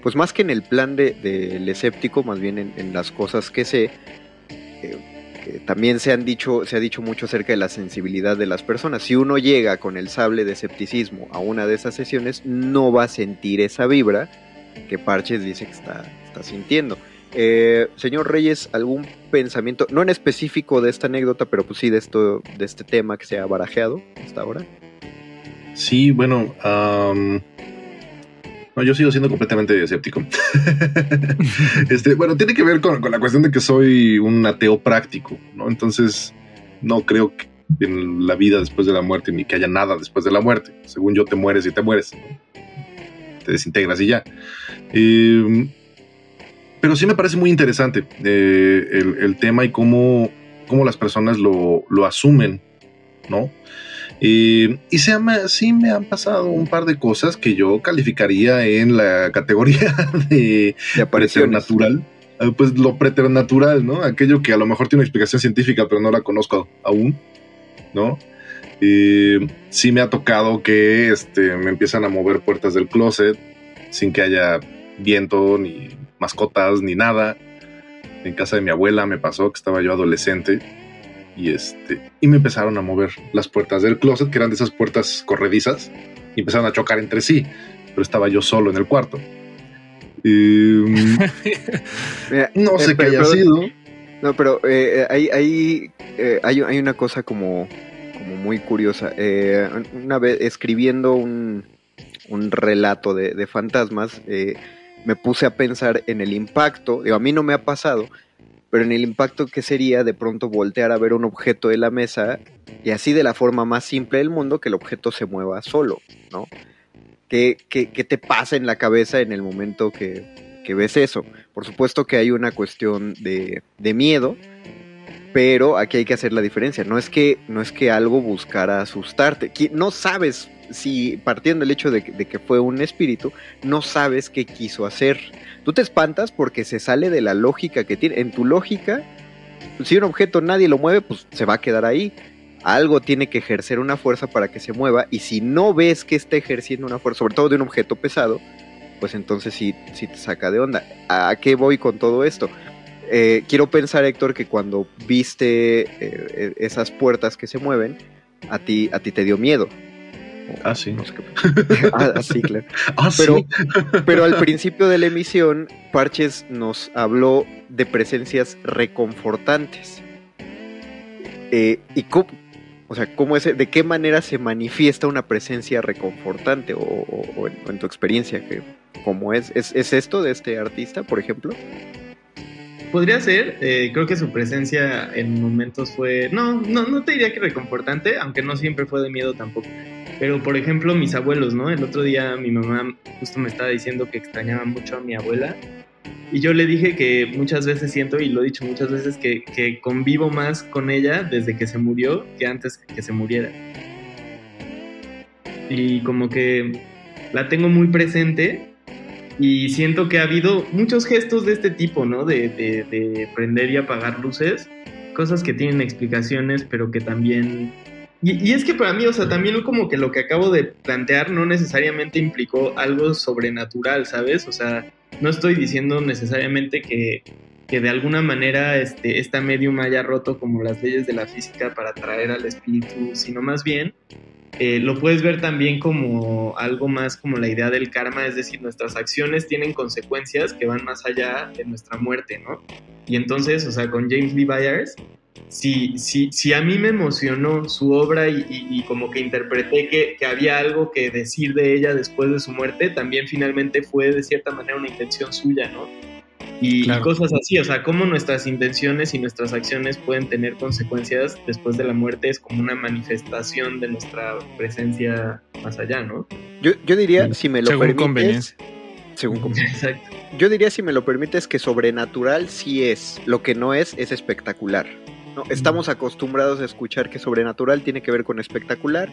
pues más que en el plan del de, del escéptico, más bien en, las cosas que sé, que también se han dicho, se ha dicho mucho acerca de la sensibilidad de las personas. Si uno llega con el sable de escepticismo a una de esas sesiones, no va a sentir esa vibra que Parches dice que está, está sintiendo. Eh, señor Reyes, ¿algún pensamiento, no en específico de esta anécdota, pero pues sí de esto, de este tema que se ha barajeado hasta ahora? Sí, bueno, no, yo sigo siendo completamente escéptico. (laughs) este, bueno, tiene que ver con, con la cuestión de que soy un ateo práctico, ¿no? Entonces, no creo que en la vida después de la muerte ni que haya nada después de la muerte. Según yo, te mueres y te mueres. Te desintegras y ya. Eh, pero sí me parece muy interesante eh, el, el tema y cómo, cómo las personas lo, lo asumen, ¿no? Eh, y se llama, sí me han pasado un par de cosas que yo calificaría en la (laughs) categoría de, De apariciones. preternatural. Eh, Pues lo preternatural, ¿no? Aquello que a lo mejor tiene una explicación científica, pero no la conozco aún, ¿no? Eh, sí me ha tocado que este, me empiezan a mover puertas del closet sin que haya viento, ni mascotas, ni nada. En casa de mi abuela me pasó que estaba yo adolescente y este y me empezaron a mover las puertas del closet que eran de esas puertas corredizas y empezaron a chocar entre sí pero estaba yo solo en el cuarto Y, (laughs) Mira, no sé eh, qué haya pero- sido No, pero eh, hay, hay, eh, hay, hay una cosa como, como muy curiosa. Eh, una vez escribiendo un, un relato de, de fantasmas, eh, me puse a pensar en el impacto. Digo, a mí no me ha pasado, pero en el impacto que sería de pronto voltear a ver un objeto de la mesa y así de la forma más simple del mundo que el objeto se mueva solo, ¿no? ¿Qué, qué, qué te pasa en la cabeza en el momento que, que ves eso? Por supuesto que hay una cuestión de, de miedo, Pero aquí hay que hacer la diferencia. No es que, no es que algo buscara asustarte. No sabes si, partiendo del hecho de, que- fue un espíritu, no sabes qué quiso hacer. Tú te espantas porque se sale de la lógica que tiene. En tu lógica, si un objeto nadie lo mueve, pues se va a quedar ahí. Algo tiene que ejercer una fuerza para que se mueva. Y si no ves que está ejerciendo una fuerza, sobre todo de un objeto pesado, pues entonces sí, sí te saca de onda. ¿A qué voy con todo esto? Eh, quiero pensar, Héctor, que cuando viste eh, esas puertas que se mueven, a ti, a ti te dio miedo. Ah, sí. No sé qué- ah, ah, sí, claro. Ah, Pero, sí. pero al principio de la emisión, Parches nos habló de presencias reconfortantes. Eh, ¿Y cómo, o sea, cómo es, de qué manera se manifiesta una presencia reconfortante o, o- o en, tu experiencia? Que, ¿Cómo es? es? ¿Es esto de este artista, por ejemplo? Podría ser, eh, creo que su presencia en momentos fue, no, no, no te diría que reconfortante, aunque no siempre fue de miedo tampoco. Pero por ejemplo, mis abuelos, ¿no? El otro día mi mamá justo me estaba diciendo que extrañaba mucho a mi abuela. Y yo le dije que muchas veces siento, y lo he dicho muchas veces, que, que convivo más con ella desde que se murió que antes que se muriera. Y como que la tengo muy presente y siento que ha habido muchos gestos de este tipo, ¿no? De, de- de prender y apagar luces, cosas que tienen explicaciones, pero que también... Y, es que para mí, o sea, también como que lo que acabo de plantear no necesariamente implicó algo sobrenatural, ¿sabes? O sea, no estoy diciendo necesariamente que, que de alguna manera este, esta medium haya roto como las leyes de la física para atraer al espíritu, sino más bien eh, lo puedes ver también como algo más como la idea del karma, es decir, nuestras acciones tienen consecuencias que van más allá de nuestra muerte, ¿no? Y entonces, o sea, con James Lee Byers, si, si, si a mí me emocionó su obra y, y- y como que interpreté que, que había algo que decir de ella después de su muerte, también finalmente fue de cierta manera una intención suya, ¿no? Y, cosas así, o sea, cómo nuestras intenciones y nuestras acciones pueden tener consecuencias después de la muerte es como una manifestación de nuestra presencia más allá, ¿no? Yo, yo diría, si me lo Según permites... conveniencia. Según conveniencia. Exacto. Yo diría, si me lo permites, que sobrenatural sí es. Lo que no es, es espectacular. ¿No? Estamos acostumbrados a escuchar que sobrenatural tiene que ver con espectacular.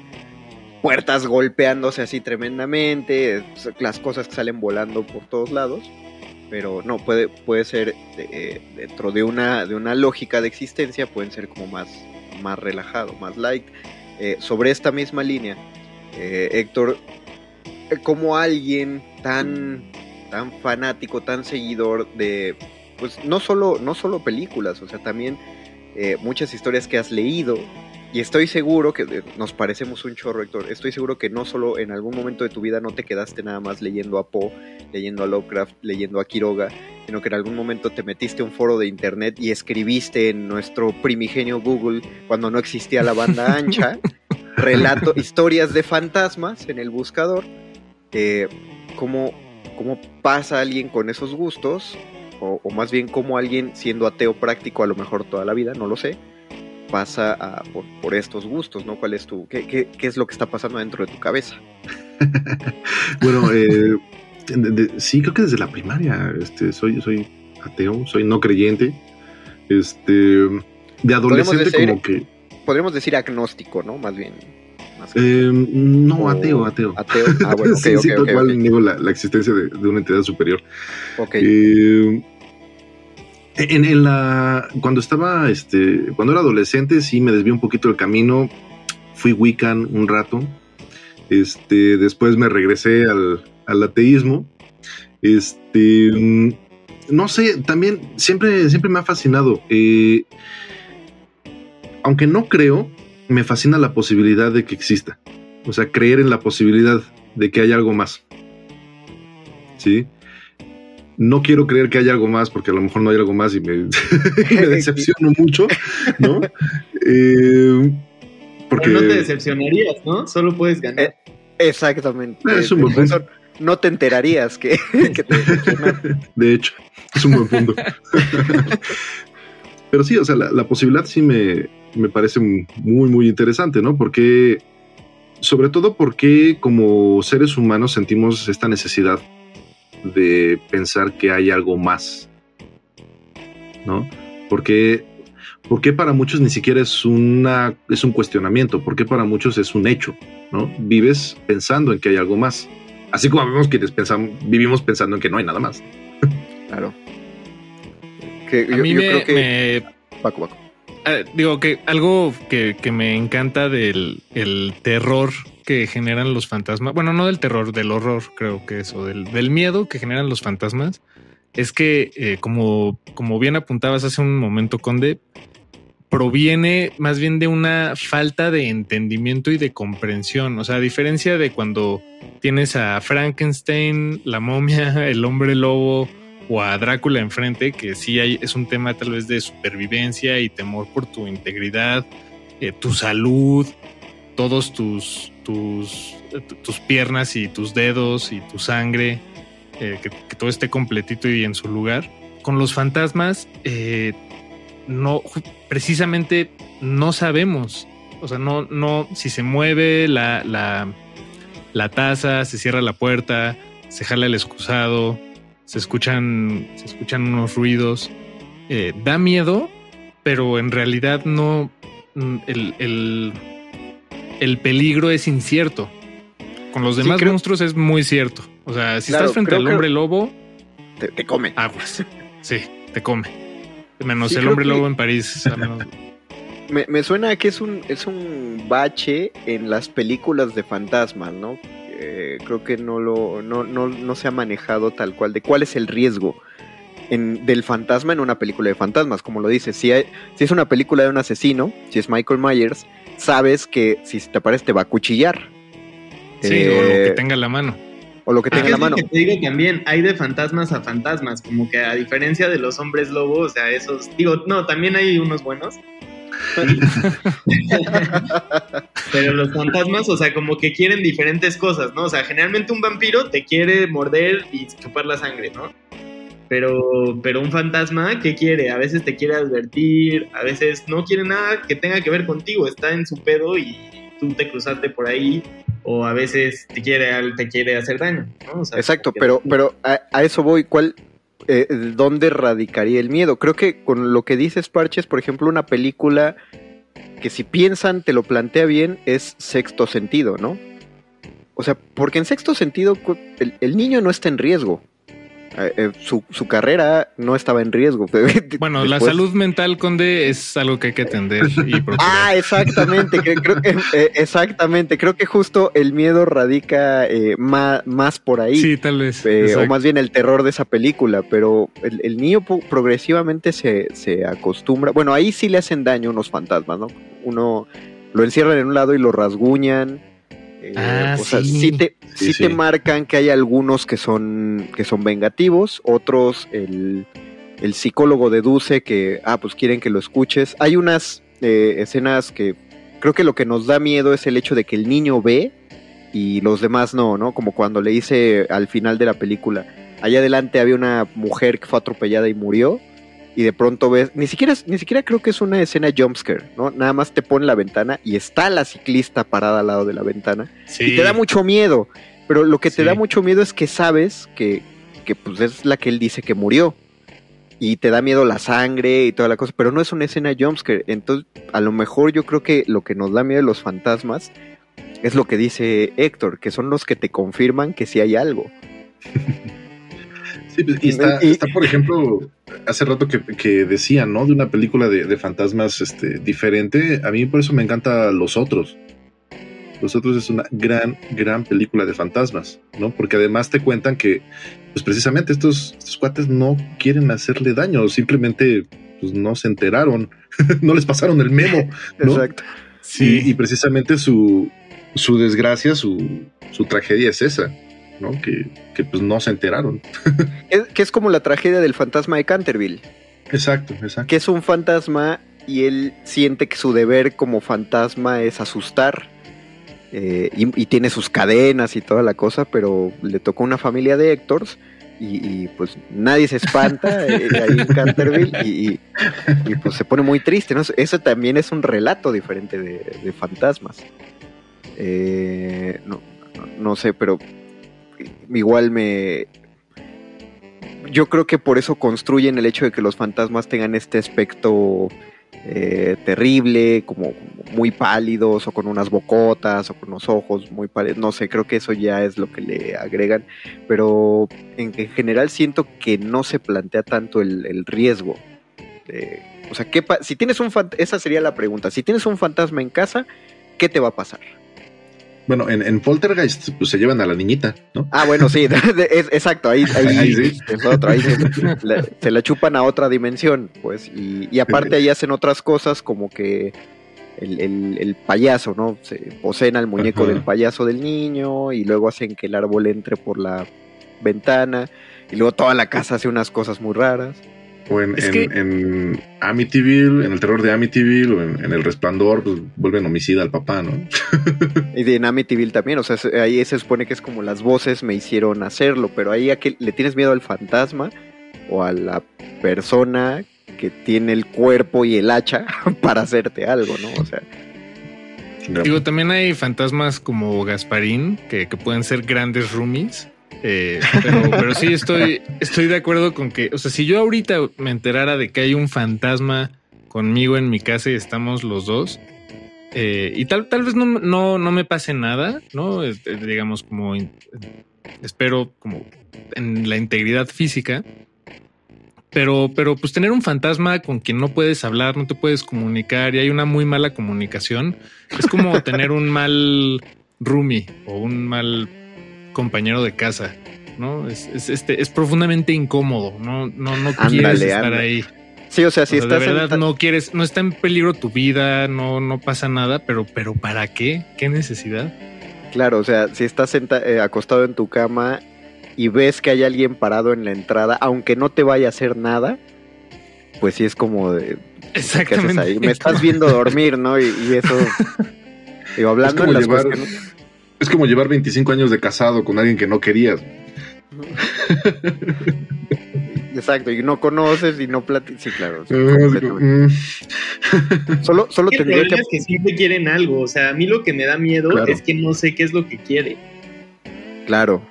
Puertas golpeándose así tremendamente, las cosas que salen volando por todos lados. Pero no, puede, puede ser eh, dentro de una, de una lógica de existencia, pueden ser como más, más relajado, más light. Eh, sobre esta misma línea, eh, Héctor, como alguien tan tan fanático, tan seguidor de, pues no solo, no solo películas, o sea, también eh, muchas historias que has leído. Y estoy seguro que eh, nos parecemos un chorro, Héctor. Estoy seguro que no solo en algún momento de tu vida no te quedaste nada más leyendo a Poe, leyendo a Lovecraft, leyendo a Quiroga, sino que en algún momento te metiste a un foro de internet y escribiste en nuestro primigenio Google, cuando no existía la banda (laughs) ancha, relato, historias de fantasmas en el buscador. Eh, cómo, cómo pasa alguien con esos gustos, o, o más bien cómo alguien siendo ateo práctico a lo mejor toda la vida, no lo sé, pasa a- por, por estos gustos, ¿no? ¿Cuál es tu, qué, qué- qué es lo que está pasando dentro de tu cabeza? (laughs) Bueno, eh, de- de- sí, creo que desde la primaria este, soy, soy ateo, soy no creyente. Este, de adolescente decir- como que... Podríamos decir agnóstico, ¿no? Más bien. Eh, no, o ateo, ateo. Ateo. Ah, (laughs) bueno, sí, tal cual niego la, la existencia de, de una entidad superior. Ok. Eh, en, en la cuando estaba este cuando era adolescente sí me desvié un poquito del camino fui Wiccan un rato este después me regresé al, al ateísmo este mm, no sé también siempre siempre me ha fascinado eh, aunque no creo me fascina la posibilidad de que exista o sea creer en la posibilidad de que haya algo más sí no quiero creer que haya algo más porque a lo mejor no hay algo más y me, (laughs) y me (laughs) decepciono mucho, ¿no? (laughs) Eh, porque Pero no te decepcionarías, ¿no? Solo puedes ganar. Eh, Exactamente. Es un buen eso no te enterarías que, que te de hecho es un buen punto. Pero sí, o sea, la, la posibilidad sí me, me parece muy, muy interesante, ¿no? Porque, sobre todo porque como seres humanos sentimos esta necesidad de pensar que hay algo más, ¿no? Porque, ¿Por qué para muchos ni siquiera es, una, es un cuestionamiento? ¿Por qué para muchos es un hecho? ¿no? Vives pensando en que hay algo más. Así como vemos quienes pensamos, vivimos pensando en que no hay nada más. Claro. Que A yo- mí yo me, creo que- me- Paco, Paco. Eh, digo que algo que, que me encanta del el terror que generan los fantasmas, bueno, no del terror, del horror, creo que eso, del, del miedo que generan los fantasmas, es que, eh, como, como bien apuntabas hace un momento, Conde, proviene más bien de una falta de entendimiento y de comprensión. O sea, a diferencia de cuando tienes a Frankenstein, la momia, (laughs) el hombre lobo o a Drácula enfrente, que sí hay, es un tema tal vez de supervivencia y temor por tu integridad, eh, tu salud, todos tus, tus, eh, tu- tus piernas y tus dedos y tu sangre, eh, que, todo esté completito y en su lugar. Con los fantasmas, no, precisamente no sabemos. O sea, no, no, si se mueve la, la, la taza, se cierra la puerta, se jala el excusado, se escuchan, se escuchan unos ruidos. eh, da miedo, pero en realidad no. mm, El, el, el peligro es incierto. Con los Sí, demás creo- monstruos es muy cierto. O sea, si Claro, estás frente al hombre lobo, Te, te comen. aguas. Sí, te come. Menos Sí, el hombre que- lobo en París. a menos- Me, me suena que es un, es un bache en las películas de fantasmas, ¿no? Eh, creo que no, lo, no, no, no se ha manejado tal cual de cuál es el riesgo en, del fantasma en una película de fantasmas. Como lo dices, si, hay- si es una película de un asesino, si es Michael Myers, sabes que si te aparece te va a cuchillar. Sí, Eh, o lo que tenga a la mano. o lo que Es tenga en la mano. que te digo también, hay de fantasmas a fantasmas, como que a diferencia de los hombres lobo, o sea, esos, digo, no, también hay unos buenos. (laughs) Pero los fantasmas, o sea, como que quieren diferentes cosas, ¿no? O sea, generalmente un vampiro te quiere morder y chupar la sangre, ¿no? Pero, pero un fantasma, ¿qué quiere? A veces te quiere advertir, a veces no quiere nada que tenga que ver contigo, está en su pedo y tú te cruzaste por ahí, o a veces te quiere, te quiere hacer daño, ¿no? O sea, Exacto, pero, pero a, a eso voy. ¿Cuál, eh, ¿Dónde radicaría el miedo? Creo que con lo que dices, Parches, por ejemplo, una película que si piensan, te lo plantea bien, es sexto sentido, ¿no? O sea, porque en sexto sentido el niño no está en riesgo. Eh, eh, su, su carrera no estaba en riesgo. (laughs) Bueno, la salud mental, Conde, es algo que hay que atender y. (laughs) Ah, exactamente, cre- creo que eh, exactamente, creo que justo el miedo radica eh, ma- más, por ahí. sí, tal vez. O más bien el terror de esa película, pero el, el niño progresivamente se, se acostumbra. Bueno, ahí sí le hacen daño unos fantasmas, ¿no? Uno lo encierran en un lado y lo rasguñan. Eh, Ah, o sea, sí. sí te, Sí, sí te marcan que hay algunos que son, que son vengativos, otros el, el psicólogo deduce que, ah, pues quieren que lo escuches. Hay unas eh, escenas que creo que lo que nos da miedo es el hecho de que el niño ve y los demás no, ¿no? Como cuando le hice al final de la película, allá adelante había una mujer que fue atropellada y murió y de pronto ves, ni siquiera, ni siquiera creo que es una escena jumpscare, ¿no? Nada más te pone la ventana y está la ciclista parada al lado de la ventana Sí. y te da mucho miedo, pero lo que te Sí. da mucho miedo es que sabes que, que pues es la que él dice que murió y te da miedo la sangre y toda la cosa, pero no es una escena jumpscare, entonces a lo mejor yo creo que lo que nos da miedo de los fantasmas es lo que dice Héctor, que son los que te confirman que sí hay algo. (laughs) Sí, pues, y está, Y- está, por ejemplo, hace rato que, que decían, ¿no? De una película de, de fantasmas este, diferente. A mí por eso me encanta Los Otros. Los Otros es una gran, gran película de fantasmas, ¿no? Porque además te cuentan que, pues precisamente estos, estos cuates no quieren hacerle daño, simplemente pues, no se enteraron, (laughs) no les pasaron el memo, ¿no? Exacto. Sí. Y, y precisamente su, su desgracia, su, su tragedia es esa, ¿no? Que, que pues no se enteraron. (laughs) Es, que es como la tragedia del fantasma de Canterville, Exacto, exacto. que es un fantasma y él siente que su deber como fantasma es asustar. eh, y, y tiene sus cadenas y toda la cosa, pero le tocó una familia de Héctors y, y, pues nadie se espanta (laughs) eh, ahí en Canterville y, pues se pone muy triste. ¿no? Eso también es un relato diferente de, de fantasmas. Eh, no, no- no sé, pero igual me... Yo creo que por eso construyen el hecho de que los fantasmas tengan este aspecto eh, terrible, como muy pálidos o con unas bocotas o con los ojos muy pálidos. No sé, creo que eso ya es lo que le agregan, pero en, en general siento que no se plantea tanto el, riesgo. o sea, ¿qué pa- si tienes un esa sería la pregunta. Si tienes un fantasma en casa, ¿qué te va a pasar? Bueno, en, en Poltergeist pues, se llevan a la niñita, ¿no? Ah, bueno, sí, (laughs) de- es- exacto, ahí, ahí Ahí sí. es otro, ahí se, la, se la chupan a otra dimensión, pues, y, y aparte ahí hacen otras cosas como que el, el- el payaso, ¿no? Se poseen al muñeco Ajá. del payaso del niño y luego hacen que el árbol entre por la ventana y luego toda la casa hace unas cosas muy raras. O en, en, que- en Amityville, en el terror de Amityville, o en, en el resplandor, pues vuelven homicida al papá, ¿no? (laughs) Y de Amityville también, o sea, se- ahí se supone que es como las voces me hicieron hacerlo, pero ahí a que le tienes miedo al fantasma o a la persona que tiene el cuerpo y el hacha (laughs) para hacerte algo, ¿no? O sea, Digo, también hay fantasmas como Gasparín que, que pueden ser grandes roomies. Eh, pero, sí estoy, estoy de acuerdo con que, o sea, si yo ahorita me enterara de que hay un fantasma conmigo en mi casa y estamos los dos, eh, y tal, tal vez no, no, no me pase nada, ¿no? Eh, digamos, como espero como en la integridad física. Pero, pero pues tener un fantasma con quien no puedes hablar, no te puedes comunicar y hay una muy mala comunicación, es como tener un mal roomie o un mal compañero de casa, ¿no? Es, es, este, es profundamente incómodo, no, no, no Ándale, quieres estar ándale. ahí. sí, o sea, si O sea, de estás en verdad no quieres, no está en peligro tu vida, no, no pasa nada, pero, pero ¿para qué? ¿Qué necesidad? claro, o sea, si estás senta- eh, acostado en tu cama y ves que hay alguien parado en la entrada, aunque no te vaya a hacer nada, pues sí es como de, ¿qué haces Exactamente. ahí? Me estás viendo dormir, ¿no? Y, y eso, (laughs) digo, hablando como en las llevar- cuestiones- Es como llevar 25 años de casado con alguien que no querías. Exacto, y no conoces y no platicas. Sí, claro. sí, (laughs) completamente. mm, Solo, solo El tendría que. es que siempre quieren algo. O sea, a mí lo que me da miedo Claro. es que no sé qué es lo que quiere. Claro.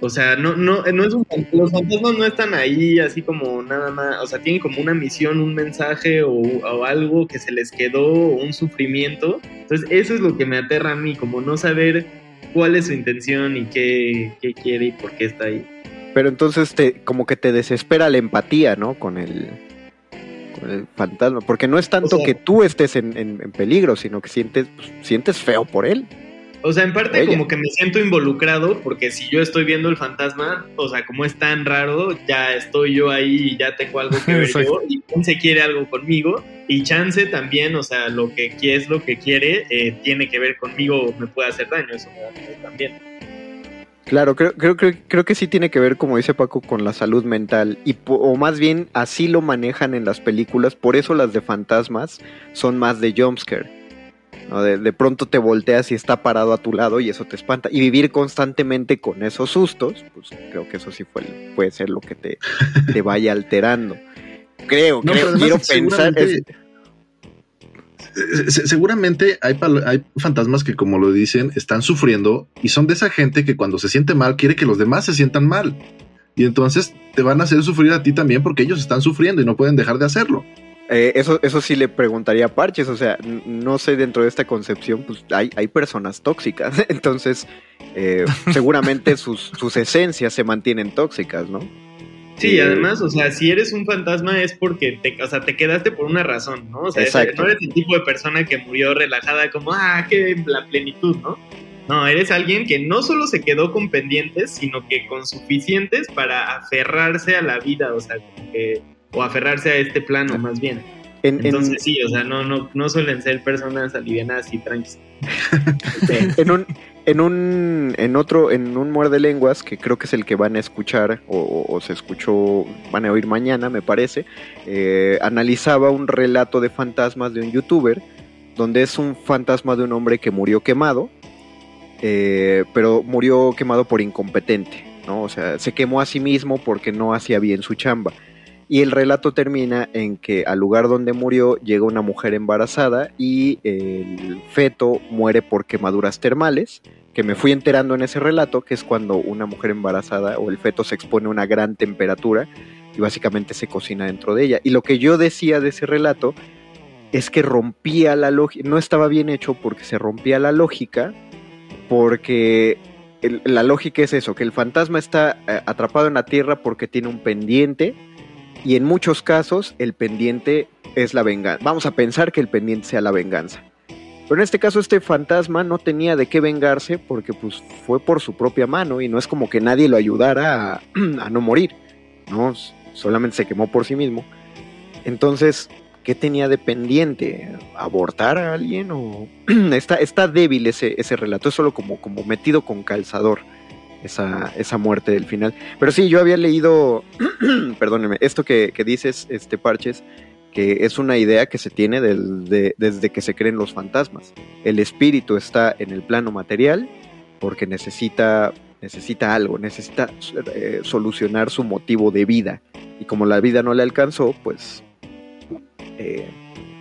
O sea, no, no, no es un, los fantasmas no están ahí así como nada más. O sea, tienen como una misión, un mensaje o, o algo que se les quedó, o un sufrimiento. Entonces, eso es lo que me aterra a mí, como no saber cuál es su intención y qué, qué quiere y por qué está ahí. Pero entonces te, como que te desespera la empatía, ¿no? Con el, con el fantasma. Porque no es tanto O sea- que tú estés en, en- en peligro, sino que sientes, pues, sientes feo por él. O sea, en parte como que me siento involucrado porque si yo estoy viendo el fantasma, o sea, como es tan raro, ya estoy yo ahí y ya tengo algo que (laughs) ver yo y Chance quiere algo conmigo y Chance también, o sea, lo que es lo que quiere eh, tiene que ver conmigo o me puede hacer daño, eso me da miedo también. Claro, creo, creo, creo, creo que sí tiene que ver, como dice Paco, con la salud mental. Y, o más bien, así lo manejan en las películas. Por eso las de fantasmas son más de jumpscare. ¿No? De, de pronto te volteas y está parado a tu lado y eso te espanta. Y vivir constantemente con esos sustos, pues creo que eso sí fue, puede ser lo que te, te vaya alterando. Creo, No, creo, quiero pensar. seguramente- Eh, se- Seguramente hay, hay fantasmas que, como lo dicen, están sufriendo y son de esa gente que cuando se siente mal quiere que los demás se sientan mal. Y entonces te van a hacer sufrir a ti también porque ellos están sufriendo y no pueden dejar de hacerlo. Eh, eso, eso sí le preguntaría a Parches, o sea, no sé, dentro de esta concepción, pues hay, hay personas tóxicas, (laughs) entonces eh, seguramente (laughs) sus, sus esencias se mantienen tóxicas, ¿no? Sí, Eh, además, o sea, si eres un fantasma es porque te, o sea, te quedaste por una razón, ¿no? O sea, Exacto. no eres el tipo de persona que murió relajada como, ah, qué la plenitud, ¿no? No, eres alguien que no solo se quedó con pendientes, sino que con suficientes para aferrarse a la vida, o sea, como que, o aferrarse a este plano más bien. En, en- Entonces sí, o sea, no, no, no suelen ser personas alivianadas y tranquilas. (laughs) en un, en un, en otro, en un muerde lenguas, que creo que es el que van a escuchar, o se escuchó, van a oír mañana, me parece, eh, analizaba un relato de fantasmas de un youtuber, donde es un fantasma de un hombre que murió quemado, eh, pero murió quemado por incompetente, ¿no? O sea, se quemó a sí mismo porque no hacía bien su chamba. Y el relato termina en que al lugar donde murió llega una mujer embarazada y el feto muere por quemaduras termales, que me fui enterando en ese relato, que es cuando una mujer embarazada o el feto se expone a una gran temperatura y básicamente se cocina dentro de ella. Y lo que yo decía de ese relato es que rompía la lógica, no estaba bien hecho porque se rompía la lógica, porque la lógica es eso, que el fantasma está eh, atrapado en la tierra porque tiene un pendiente y en muchos casos el pendiente es la venganza. Vamos a pensar que el pendiente sea la venganza. Pero en este caso este fantasma no tenía de qué vengarse porque pues fue por su propia mano y no es como que nadie lo ayudara a, (clears throat) a no morir, ¿no? Solamente se quemó por sí mismo. Entonces, ¿qué tenía de pendiente? ¿Abortar a alguien? o (clears throat) está, está débil ese, ese relato, es solo como, como metido con calzador esa, esa muerte del final. Pero sí, yo había leído, (clears throat) perdóneme, esto que, que dices, este Parches, que es una idea que se tiene del- de- desde que se creen los fantasmas. El espíritu está en el plano material porque necesita, necesita algo, necesita eh, solucionar su motivo de vida. Y como la vida no le alcanzó, pues eh,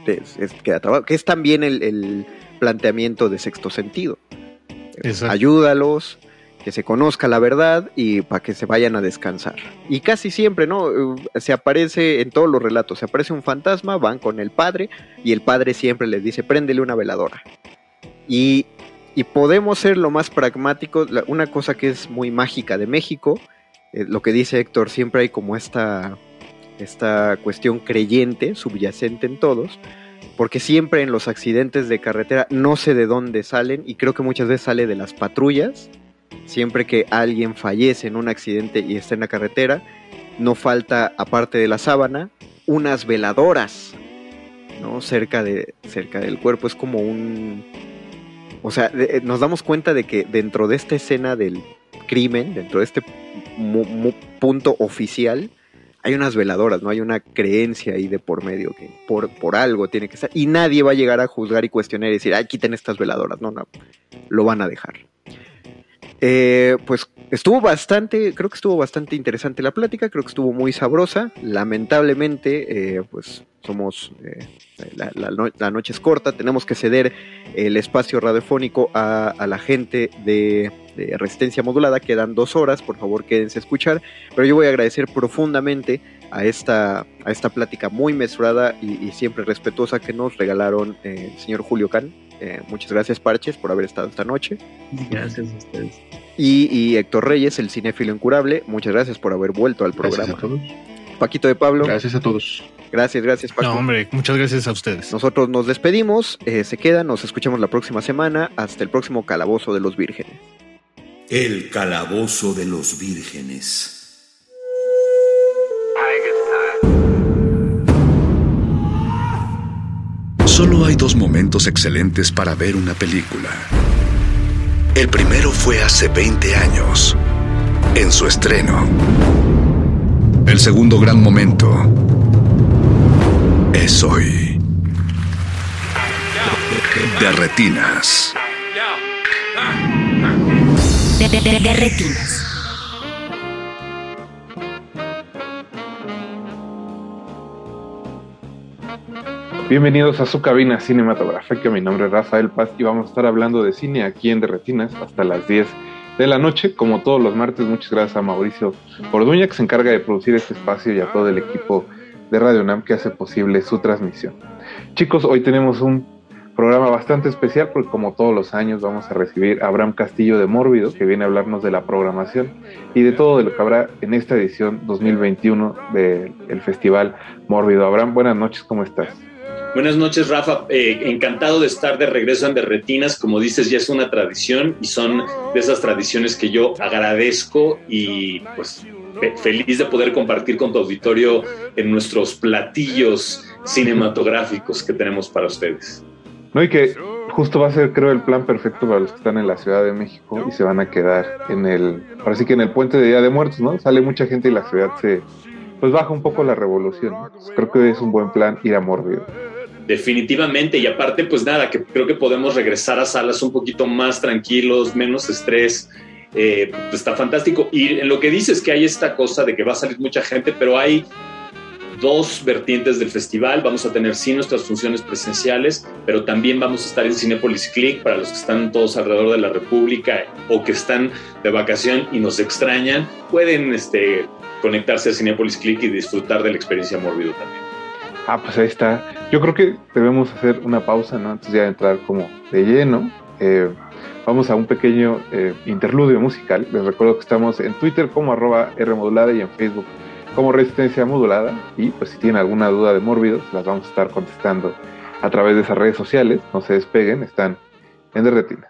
es- es- queda trabado. Que es también el, el planteamiento de sexto sentido. Exacto. Ayúdalos, que se conozca la verdad y para que se vayan a descansar. Y casi siempre, ¿no? Eh, Se aparece en todos los relatos, se aparece un fantasma, van con el padre y el padre siempre les dice, préndele una veladora. Y, y podemos ser lo más pragmáticos, la- una cosa que es muy mágica de México, eh, lo que dice Héctor, siempre hay como esta, esta cuestión creyente, subyacente en todos, porque siempre en los accidentes de carretera no sé de dónde salen y creo que muchas veces sale de las patrullas. Siempre que alguien fallece en un accidente y está en la carretera, no falta, aparte de la sábana, unas veladoras, ¿no? Cerca, de, cerca del cuerpo. Es como un... O sea, de- nos damos cuenta de que dentro de esta escena del crimen, dentro de este punto oficial, hay unas veladoras, ¿no? Hay una creencia ahí de por medio que por, por algo tiene que estar. Y nadie va a llegar a juzgar y cuestionar y decir, ay, quiten estas veladoras. No, no, lo van a dejar. Eh, pues estuvo bastante, creo que estuvo bastante interesante la plática, creo que estuvo muy sabrosa. Lamentablemente, eh, pues somos, eh, la, la no- la noche es corta, tenemos que ceder el espacio radiofónico a, la gente de, de Resistencia Modulada, quedan dos horas, por favor quédense a escuchar, pero yo voy a agradecer profundamente a esta, a esta plática muy mesurada y, y siempre respetuosa que nos regalaron eh, el señor Julio Can. Eh, muchas gracias Parches por haber estado esta noche. Gracias a ustedes. Y, y Héctor Reyes, el cinéfilo incurable, muchas gracias por haber vuelto al Gracias a programa. todos. Paquito de Pablo, Gracias a todos. gracias, gracias Paco. No, hombre, muchas gracias a ustedes. Nosotros nos despedimos, eh, se quedan, nos escuchamos la próxima semana. Hasta el próximo Calabozo de los Vírgenes. El calabozo de los vírgenes. Solo hay dos momentos excelentes para ver una película. El primero fue hace 20 años, en su estreno. El segundo gran momento es hoy. De retinas. Bienvenidos a su cabina cinematográfica. Mi nombre es Rafael Paz y vamos a estar hablando de cine aquí en Derretinas hasta las 10 de la noche. Como todos los martes, muchas gracias a Mauricio Orduña que se encarga de producir este espacio y a todo el equipo de Radio Nam que hace posible su transmisión. Chicos, hoy tenemos un programa bastante especial porque como todos los años vamos a recibir a Abraham Castillo de Mórbido que viene a hablarnos de la programación y de todo de lo que habrá en esta edición 2021 del Festival Mórbido. Abraham, buenas noches, ¿cómo estás? Buenas noches, Rafa. Eh, encantado de estar de regreso en Derretinas. Como dices, ya es una tradición y son de esas tradiciones que yo agradezco y pues fe- feliz de poder compartir con tu auditorio en nuestros platillos cinematográficos que tenemos para ustedes. No, y que justo va a ser, creo, el plan perfecto para los que están en la Ciudad de México y se van a quedar en el, ahora que en el puente de Día de Muertos, ¿no? Sale mucha gente y la ciudad se, pues baja un poco la revolución. Entonces, creo que es un buen plan ir a Mórbido. Definitivamente, y aparte, pues nada, que creo que podemos regresar a salas un poquito más tranquilos, menos estrés. Eh, pues está fantástico. Y en lo que dices que hay esta cosa de que va a salir mucha gente, pero hay dos vertientes del festival. Vamos a tener sí nuestras funciones presenciales, pero también vamos a estar en Cinepolis Click para los que están todos alrededor de la República o que están de vacación y nos extrañan. Pueden este, conectarse a Cinepolis Click y disfrutar de la experiencia Mórbido también. Ah, pues ahí está. Yo creo que debemos hacer una pausa, ¿no? Antes de entrar como de lleno. Eh, vamos a un pequeño eh, interludio musical. Les recuerdo que estamos en Twitter como arroba Rmodulada y en Facebook como Resistencia Modulada. Y pues si tienen alguna duda de Mórbidos, las vamos a estar contestando a través de esas redes sociales. No se despeguen, están en Derretina.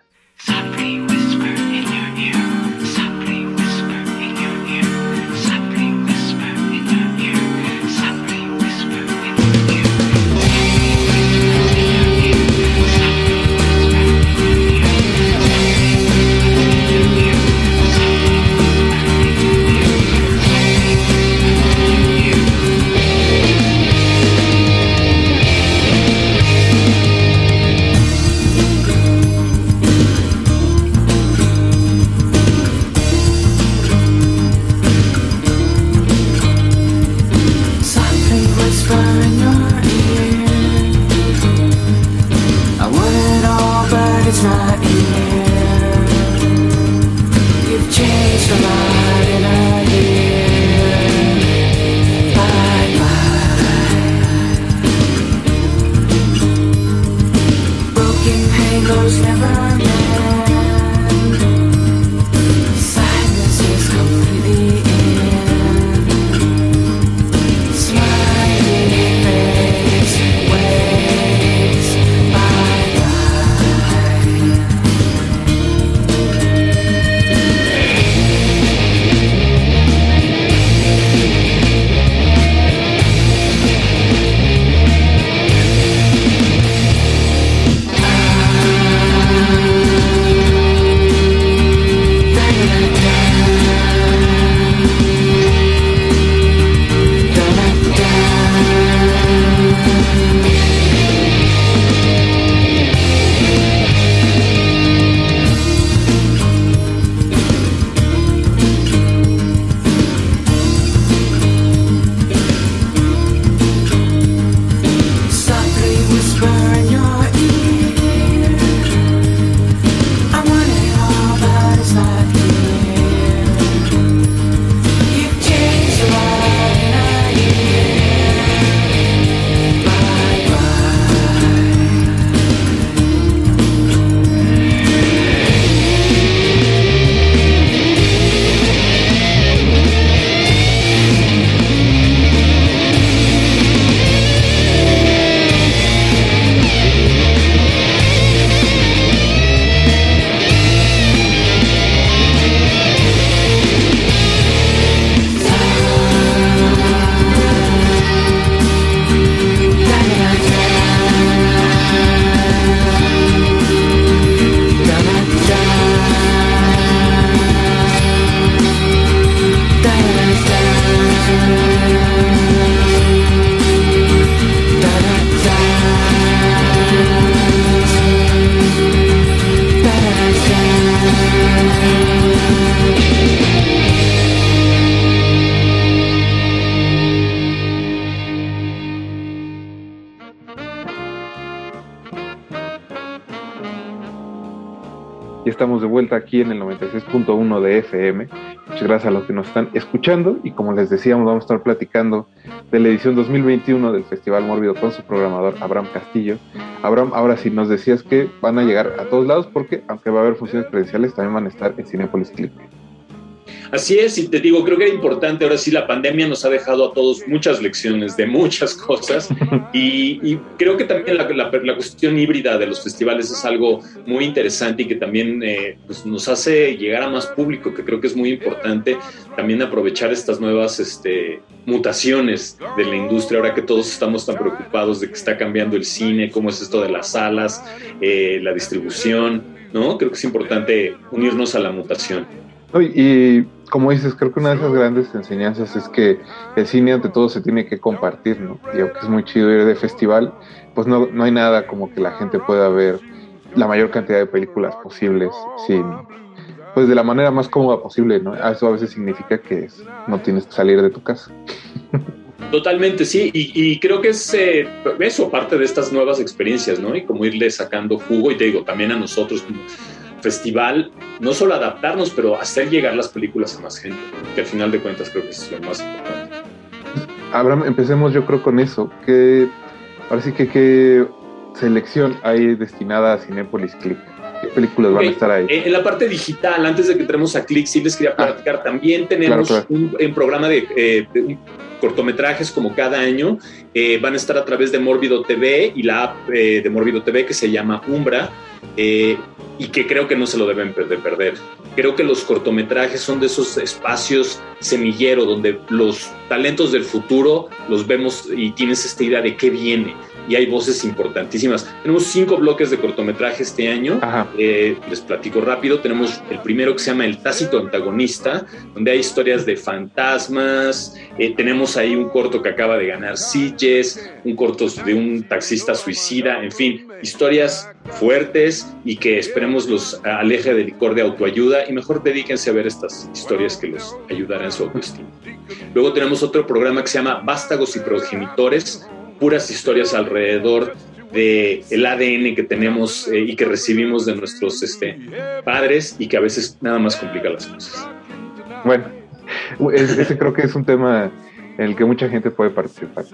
Aquí en el 96.1 de FM. Muchas gracias a los que nos están escuchando y como les decíamos vamos a estar platicando de la edición 2021 del Festival Mórbido con su programador Abraham Castillo. Abraham, ahora sí nos decías que van a llegar a todos lados porque aunque va a haber funciones presenciales también van a estar en Cinepolis Clip. Así es, y te digo, creo que era importante, ahora sí, la pandemia nos ha dejado a todos muchas lecciones de muchas cosas y, creo que también la, la- cuestión híbrida de los festivales es algo muy interesante y que también eh, pues nos hace llegar a más público, que creo que es muy importante también aprovechar estas nuevas este, mutaciones de la industria, ahora que todos estamos tan preocupados de que está cambiando el cine, cómo es esto de las salas, eh, la distribución, ¿no? Creo que es importante unirnos a la mutación. Y como dices, creo que una de esas grandes enseñanzas es que el cine ante todo se tiene que compartir, ¿no? Y aunque es muy chido ir de festival, pues no, no hay nada como que la gente pueda ver la mayor cantidad de películas posibles sin, pues de la manera más cómoda posible, ¿no? Eso a veces significa que no tienes que salir de tu casa. (laughs) Totalmente, sí, y, y creo que es eh, eso, parte de estas nuevas experiencias, ¿no? Y como irle sacando jugo, y te digo, también a nosotros festival, no solo adaptarnos, pero hacer llegar las películas a más gente, que al final de cuentas creo que es lo más importante. Abraham, empecemos yo creo con eso. Que ahora sí que qué selección hay destinada a Cinepolis Click. ¿Qué películas van a estar ahí? eh, En la parte digital, antes de que entremos a Click, sí les quería platicar. También tenemos claro, claro. un, programa de, eh, de un- cortometrajes como cada año. eh, van a estar a través de Mórbido TV y la app eh, de Mórbido TV que se llama Umbra. eh, y que creo que no se lo deben de perder. Creo que los cortometrajes son de esos espacios semillero donde los talentos del futuro los vemos y tienes esta idea de qué viene. Y hay voces importantísimas. Tenemos cinco bloques de cortometraje este año. Eh, les platico rápido. Tenemos el primero que se llama El Tácito Antagonista, donde hay historias de fantasmas. Eh, tenemos ahí un corto que acaba de ganar Sitges, un corto de un taxista suicida, en fin, historias fuertes y que esperemos los aleje del licor de autoayuda y mejor dedíquense a ver estas historias que los ayudarán en su autoestima. Luego tenemos otro programa que se llama Vástagos y Progenitores, puras historias alrededor de el ADN que tenemos eh, y que recibimos de nuestros este, padres y que a veces nada más complica las cosas. Bueno, es- ese creo que es un tema en el que mucha gente puede participar.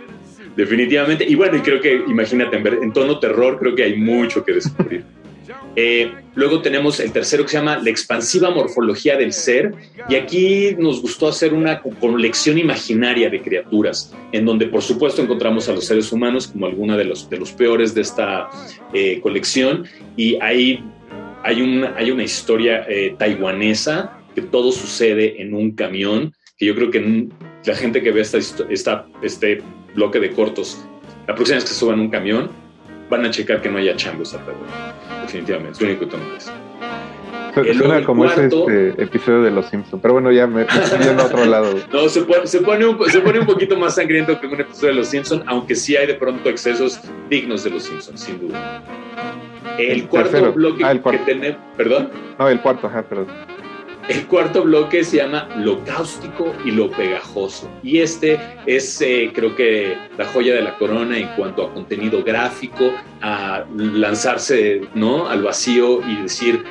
Definitivamente. Y bueno, y creo que, imagínate, en, ver- en tono terror, creo que hay mucho que descubrir. Eh, luego tenemos el tercero que se llama La expansiva morfología del ser. Y aquí nos gustó hacer una co- colección imaginaria de criaturas, en donde por supuesto encontramos a los seres humanos como alguna de los, peores de esta eh, colección. Y ahí hay una, hay una historia eh, taiwanesa que todo sucede en un camión, que yo creo que la gente que ve esta, este bloque de cortos, la próxima vez que suban un camión, van a checar que no haya chambos alrededor. Definitivamente, es lo único que tengo que decir. Su- El- Suena como cuarto- ese este, episodio de Los Simpsons. Pero bueno, ya me, yendo a otro lado. (laughs) No, se pone, se, pone un, se pone un poquito más sangriento que un episodio de Los Simpsons, aunque sí hay de pronto excesos dignos de Los Simpsons, sin duda. El El cuarto tercero. bloque Ah, el cuarto. que tenemos, perdón, No, el cuarto, ajá, perdón. El cuarto bloque se llama Lo cáustico y lo pegajoso. Y este es, eh, creo que, la joya de la corona en cuanto a contenido gráfico, a lanzarse ¿no? al vacío y decir,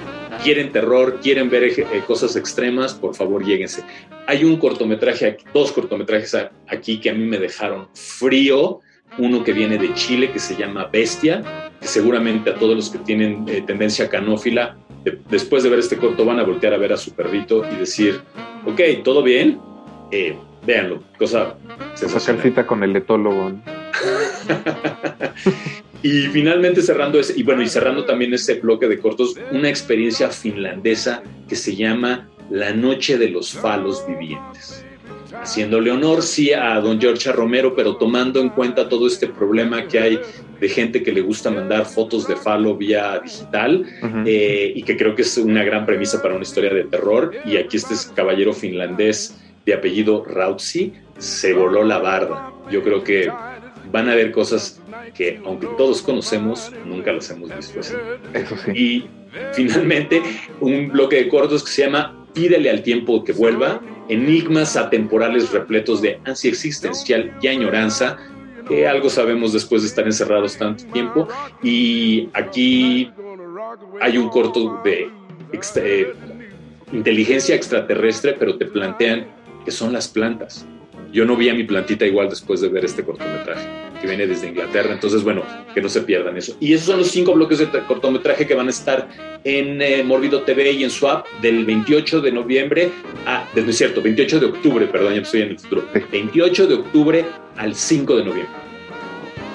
quieren terror, quieren ver eh, cosas extremas, por favor, lléguense. Hay un cortometraje, dos cortometrajes aquí que a mí me dejaron frío. Uno que viene de Chile, que se llama Bestia, que seguramente a todos los que tienen eh, tendencia canófila después de ver este corto van a voltear a ver a su perrito y decir, ok, ¿todo bien? Eh, véanlo, cosa sensacional. cita con el etólogo. ¿no? (laughs) Y finalmente cerrando ese, y bueno, y cerrando también ese bloque de cortos, una experiencia finlandesa que se llama La Noche de los Falos Vivientes. Haciéndole honor, sí, a don George Romero, pero tomando en cuenta todo este problema que hay de gente que le gusta mandar fotos de falo vía digital, eh, y que creo que es una gran premisa para una historia de terror. Y aquí este caballero finlandés de apellido Rautsi se voló la barda. Yo creo que van a ver cosas que, aunque todos conocemos, nunca las hemos visto así. Eso sí. Y finalmente, un bloque de cortos que se llama Pídele al tiempo que vuelva, enigmas atemporales repletos de ansia existencial y añoranza, que algo sabemos después de estar encerrados tanto tiempo. Y aquí hay un corto de eh, inteligencia extraterrestre, pero te plantean que son las plantas. Yo no vi a mi plantita igual después de ver este cortometraje, que viene desde Inglaterra. Entonces, bueno, que no se pierdan eso. Y esos son los cinco bloques de cortometraje que van a estar en eh, Morbido TV y en Swap del 28 de noviembre a, no es cierto, 28 de octubre, perdón, ya estoy en el futuro. 28 de octubre al 5 de noviembre.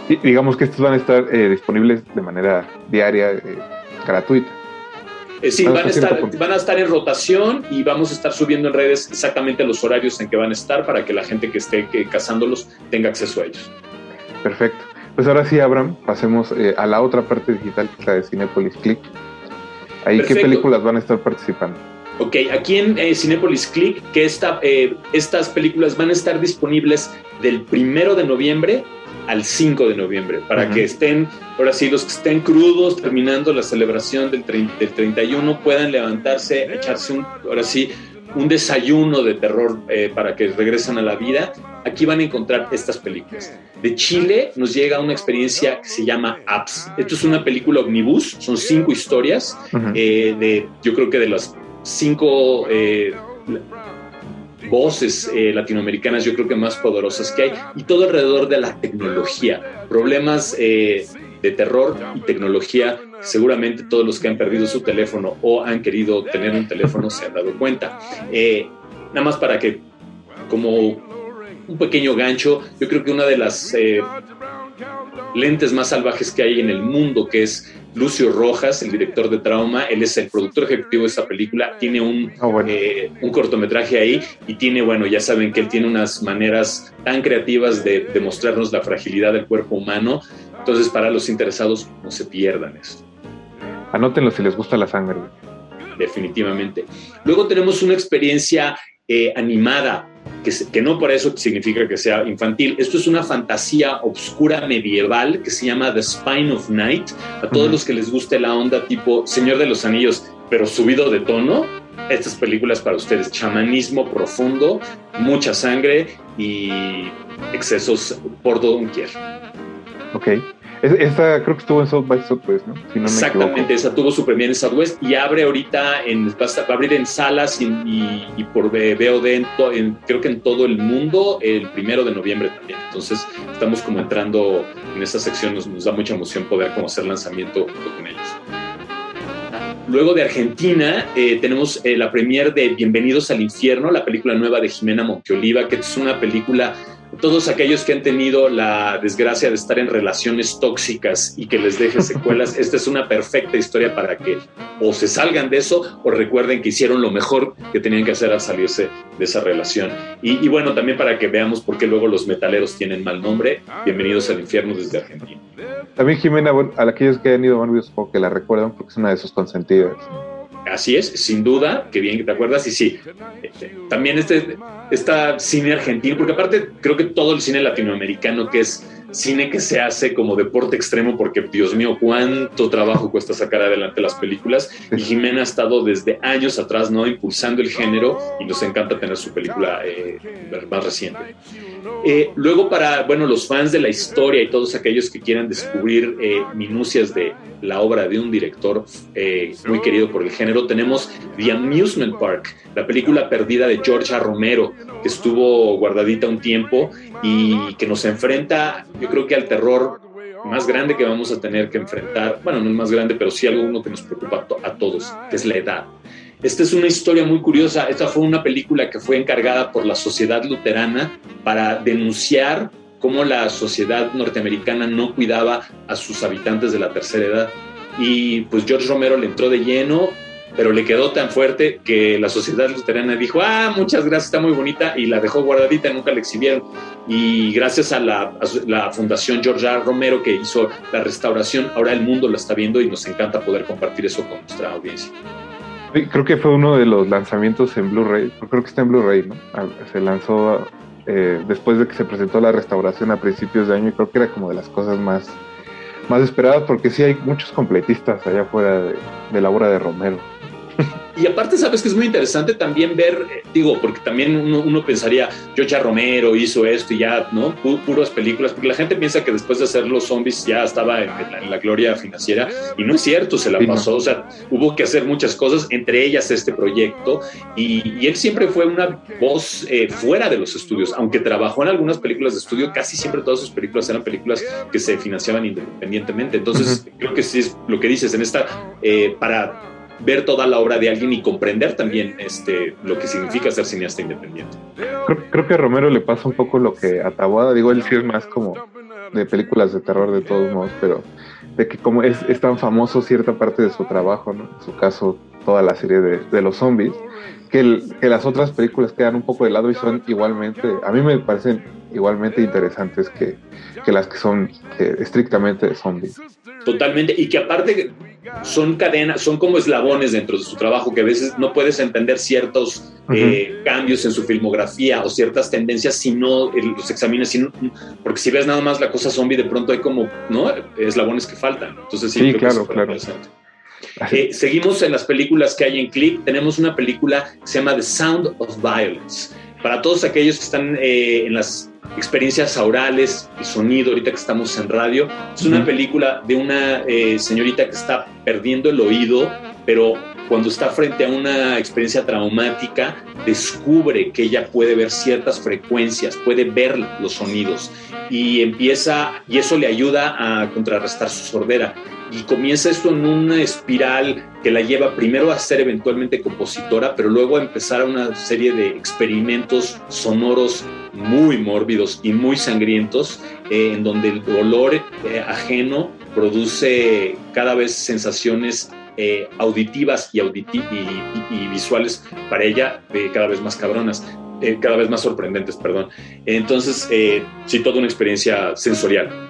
Y digamos que estos van a estar eh, disponibles de manera diaria, eh, gratuita. Eh, sí, van a, estar, van a estar en rotación y vamos a estar subiendo en redes exactamente los horarios en que van a estar para que la gente que esté que, cazándolos tenga acceso a ellos. Perfecto. Pues ahora sí, Abraham, pasemos eh, a la otra parte digital, que es la de Cinepolis Click. Ahí, ¿qué Perfecto. películas van a estar participando? Ok, aquí en eh, Cinepolis Click, que esta, eh, estas películas van a estar disponibles del primero de noviembre al 5 de noviembre, para que estén, ahora sí, los que estén crudos terminando la celebración del, del 31 puedan levantarse, echarse un, ahora sí, un desayuno de terror eh, para que regresen a la vida. Aquí van a encontrar estas películas. De Chile nos llega una experiencia que se llama Apps. Esto es una película omnibus, son cinco historias eh, de, yo creo que de las cinco, eh, voces eh, latinoamericanas yo creo que más poderosas que hay y todo alrededor de la tecnología, problemas eh, de terror y tecnología, seguramente todos los que han perdido su teléfono o han querido tener un teléfono se han dado cuenta. Eh, nada más para que, como un pequeño gancho, yo creo que una de las eh, lentes más salvajes que hay en el mundo, que es Lucio Rojas, el director de Trauma, él es el productor ejecutivo de esta película, tiene un, eh, un cortometraje ahí y tiene, bueno, ya saben que él tiene unas maneras tan creativas de, de mostrarnos la fragilidad del cuerpo humano, entonces para los interesados no se pierdan esto. Anótenlo si les gusta la sangre. definitivamente. Luego tenemos una experiencia eh, animada, que, se- que no por eso significa que sea infantil. Esto es una fantasía obscura medieval que se llama The Spine of Night. A todos los que les guste la onda tipo Señor de los Anillos, pero subido de tono, estas películas para ustedes. Chamanismo profundo, mucha sangre y excesos por doquier. Ok. Es- Esta creo que estuvo en South by Southwest, ¿no? Si no me Exactamente, esa tuvo su premier en Southwest y abre ahorita, en, va, a abrir en salas y, por VOD, en creo que en todo el mundo, el primero de noviembre también. Entonces, estamos como entrando en esa sección, nos, nos da mucha emoción poder como hacer lanzamiento junto con ellos. Luego de Argentina eh, tenemos eh, la premier de Bienvenidos al Infierno, la película nueva de Jimena Monteoliva, que es una película, todos aquellos que han tenido la desgracia de estar en relaciones tóxicas y que les deje secuelas, (laughs) esta es una perfecta historia para que o se salgan de eso o recuerden que hicieron lo mejor que tenían que hacer al salirse de esa relación. Y, y bueno, también para que veamos por qué luego los metaleros tienen mal nombre, Bienvenidos al Infierno desde Argentina. También Jimena, bueno, a aquellos que han ido a supongo que la recuerdan porque es una de sus consentidas. Así es, sin duda, que bien que te acuerdas. Y sí, también este, esta cine argentino, porque aparte creo que todo el cine latinoamericano, que es cine que se hace como deporte extremo, porque Dios mío, cuánto trabajo cuesta sacar adelante las películas. Y Jimena ha estado desde años atrás, ¿no? Impulsando el género y nos encanta tener su película eh, más reciente. Eh, luego para, bueno, los fans de la historia y todos aquellos que quieran descubrir eh, minucias de la obra de un director muy querido por el género, tenemos The Amusement Park, la película perdida de George A. Romero, que estuvo guardadita un tiempo y que nos enfrenta, yo creo que al terror más grande que vamos a tener que enfrentar, bueno, no el más grande, pero sí algo uno que nos preocupa a todos, que es la edad. Esta es una historia muy curiosa. Esta fue una película que fue encargada por la Sociedad Luterana para denunciar cómo la sociedad norteamericana no cuidaba a sus habitantes de la tercera edad. Y pues George Romero le entró de lleno, pero le quedó tan fuerte que la Sociedad Luterana dijo, ah, muchas gracias, está muy bonita, y la dejó guardadita, nunca la exhibieron. Y gracias a la, a la Fundación George R. Romero que hizo la restauración, ahora el mundo la está viendo y nos encanta poder compartir eso con nuestra audiencia. Sí, Creo que fue uno de los lanzamientos en Blu-ray. Creo que está en Blu-ray, ¿no? Ah, Se lanzó eh, después de que se presentó la restauración a principios de año y creo que era como de las cosas más, más esperadas porque sí hay muchos completistas allá afuera de, de la obra de Romero. Y aparte, sabes que es muy interesante también ver, eh, digo, porque también uno, uno pensaría, George Romero hizo esto y ya, ¿no? Pu- puras películas, porque la gente piensa que después de hacer los zombies ya estaba en, en la, en la gloria financiera, y no es cierto, se la Sí, no. pasó, o sea, hubo que hacer muchas cosas, entre ellas este proyecto, y, y él siempre fue una voz eh, fuera de los estudios, aunque trabajó en algunas películas de estudio, casi siempre todas sus películas eran películas que se financiaban independientemente. Entonces, creo que sí es lo que dices, en esta, eh, para ver toda la obra de alguien y comprender también este, lo que significa ser cineasta independiente. Creo, que a Romero le pasa un poco lo que a Taboada, digo, él sí es más como de películas de terror de todos modos, pero de que como es, es tan famoso cierta parte de su trabajo, ¿no? En su caso, toda la serie de, de los zombies, que, el- que las otras películas quedan un poco de lado y son igualmente, a mí me parecen igualmente interesantes que, que las que son eh, estrictamente de zombies. Totalmente, y que aparte son cadenas, son como eslabones dentro de su trabajo, que a veces no puedes entender ciertos eh, cambios en su filmografía o ciertas tendencias si no eh, los examinas, si no- porque si ves nada más la cosa zombie, de pronto hay como, ¿no? Eslabones que faltan. Entonces sí, Sí, claro, claro. Eh, seguimos en las películas que hay en Click. Tenemos una película que se llama The Sound of Violence. Para todos aquellos que están eh, en las experiencias aurales, el sonido, ahorita que estamos en radio, es una película de una eh, señorita que está perdiendo el oído, pero cuando está frente a una experiencia traumática, descubre que ella puede ver ciertas frecuencias, puede ver los sonidos y empieza, y eso le ayuda a contrarrestar su sordera. Y comienza esto en una espiral que la lleva primero a ser eventualmente compositora, pero luego a empezar una serie de experimentos sonoros muy mórbidos y muy sangrientos, eh, en donde el dolor eh, ajeno produce cada vez sensaciones eh, auditivas y, auditi- y- y- visuales para ella cada vez más cabronas, cada vez más sorprendentes, perdón. Entonces, sí, toda una experiencia sensorial.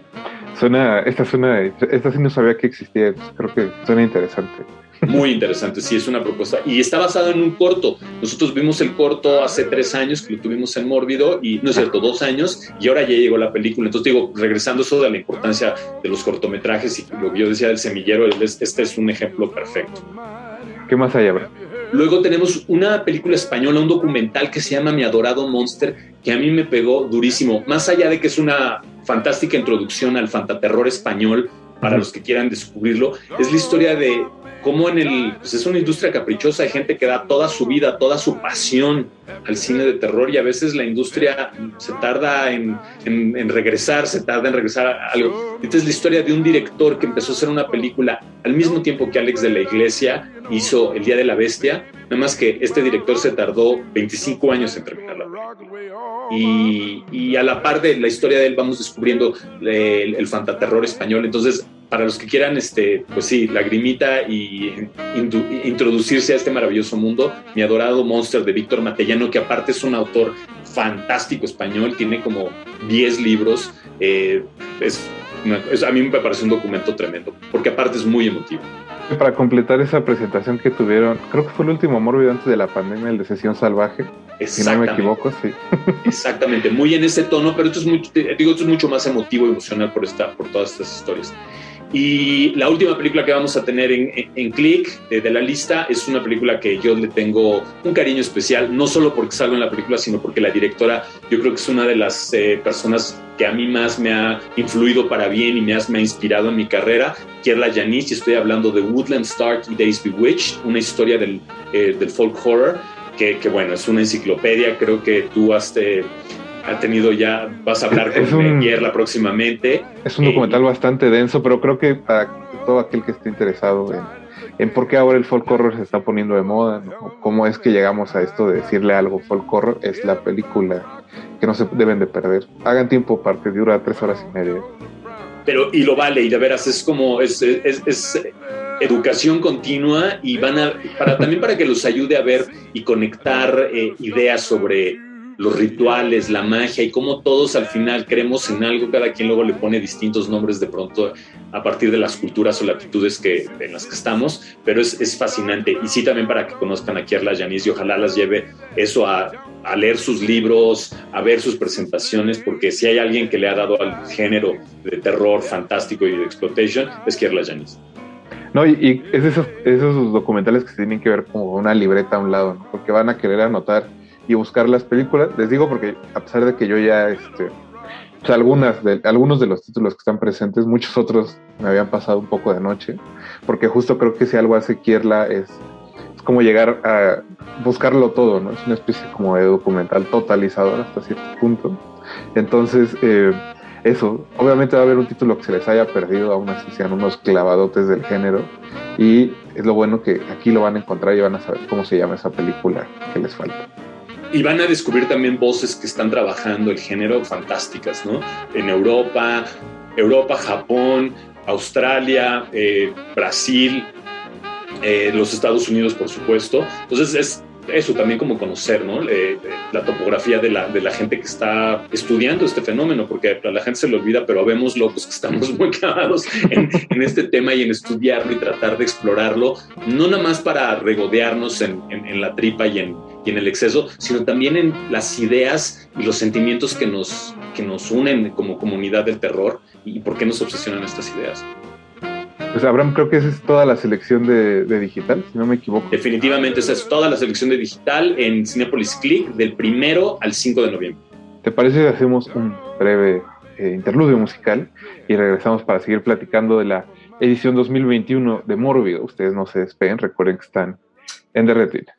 Suena, esta suena, esta sí no sabía que existía, creo que suena interesante. Muy interesante, sí, es una propuesta. Y está basado en un corto. Nosotros vimos el corto hace tres años, que lo tuvimos en Mórbido, y no es cierto, dos años, y ahora ya llegó la película. Entonces, digo, regresando eso de la importancia de los cortometrajes y lo que yo decía del semillero, es- este es un ejemplo perfecto. ¿Qué más hay, Abraham? Luego tenemos una película española, un documental que se llama Mi adorado Monster, que a mí me pegó durísimo. Más allá de que es una fantástica introducción al fantaterror español, para los que quieran descubrirlo, es la historia de cómo en el, pues es una industria caprichosa, hay gente que da toda su vida, toda su pasión al cine de terror y a veces la industria se tarda en, en- en regresar, se tarda en regresar a algo. Esta es la historia de un director que empezó a hacer una película al mismo tiempo que Alex de la Iglesia hizo El Día de la Bestia, nada más que este director se tardó 25 años en terminarla. Y, y a la par de la historia de él vamos descubriendo el, el fantaterror español. Entonces, para los que quieran, este, pues sí, lagrimita y introducirse a este maravilloso mundo, mi adorado Monster de Víctor Matellano, que aparte es un autor fantástico español, tiene como 10 libros. eh, es, es- a mí me parece un documento tremendo, porque aparte es muy emotivo. Para completar esa presentación que tuvieron, creo que fue el último mórbido antes de la pandemia, el de Sesión Salvaje. Si no me equivoco, sí. (laughs) Exactamente, muy en ese tono, pero esto es mucho, te- digo, esto es mucho más emotivo y emocional por, esta, por todas estas historias. Y la última película que vamos a tener en, en, en Click eh, de la lista es una película que yo le tengo un cariño especial, no solo porque salgo en la película, sino porque la directora yo creo que es una de las eh, personas que a mí más me ha influido para bien y me me ha inspirado en mi carrera, Kierla Yanis, y estoy hablando de Woodland Stark y Days Bewitched, una historia del, eh, del folk horror, que, que, bueno, es una enciclopedia, creo que tú has, eh, has tenido ya, vas a hablar Es con Kierla próximamente. Es un documental bastante denso, pero creo que para todo aquel que esté interesado en, en por qué ahora el folk horror se está poniendo de moda, ¿no? cómo es que llegamos a esto de decirle algo folk horror, es la película que no se deben de perder. Hagan tiempo porque dura tres horas y media. pero y lo vale y de veras es como es, es, es educación continua y van a para también para que los ayude a ver y conectar eh, ideas sobre los rituales, la magia y cómo todos al final creemos en algo, cada quien luego le pone distintos nombres de pronto a partir de las culturas o latitudes que, en las que estamos, pero es, es fascinante. Y sí también para que conozcan a Kierla Yanis y ojalá las lleve eso a, leer sus libros, a ver sus presentaciones, porque si hay alguien que le ha dado al género de terror fantástico y de exploitation, es Kierla Yanis. No, y, es esos, esos documentales que tienen que ver como una libreta a un lado, ¿no? porque van a querer anotar y buscar las películas. Les digo porque a pesar de que yo ya, este, pues algunas de, algunos de los títulos que están presentes, muchos otros me habían pasado un poco de noche, porque justo creo que si algo hace Kierla es, es como llegar a buscarlo todo, ¿no? Es una especie como de documental totalizador hasta cierto punto. Entonces, eh, eso, obviamente va a haber un título que se les haya perdido, aún así sean unos clavadotes del género, y es lo bueno que aquí lo van a encontrar y van a saber cómo se llama esa película que les falta. Y van a descubrir también voces que están trabajando el género fantásticas, ¿no? En Europa, Europa, Japón, Australia, eh, Brasil, eh, los Estados Unidos, por supuesto. Entonces es eso también como conocer, ¿no? Eh, la topografía de la, de la gente que está estudiando este fenómeno, porque a la gente se le olvida, pero vemos locos que estamos (laughs) muy clavados en, en este tema y en estudiarlo y tratar de explorarlo, no nada más para regodearnos en, en- en la tripa y en, y en el exceso, sino también en las ideas y los sentimientos que nos, que nos unen como comunidad del terror y por qué nos obsesionan estas ideas. Pues Abraham, creo que esa es toda la selección de, de digital, si no me equivoco. Definitivamente, esa es toda la selección de digital en Cinepolis Click del primero al 5 de noviembre. ¿Te parece que hacemos un breve eh, interludio musical y regresamos para seguir platicando de la edición 2021 de Mórbido? Ustedes no se despeguen, recuerden que están en Derretina.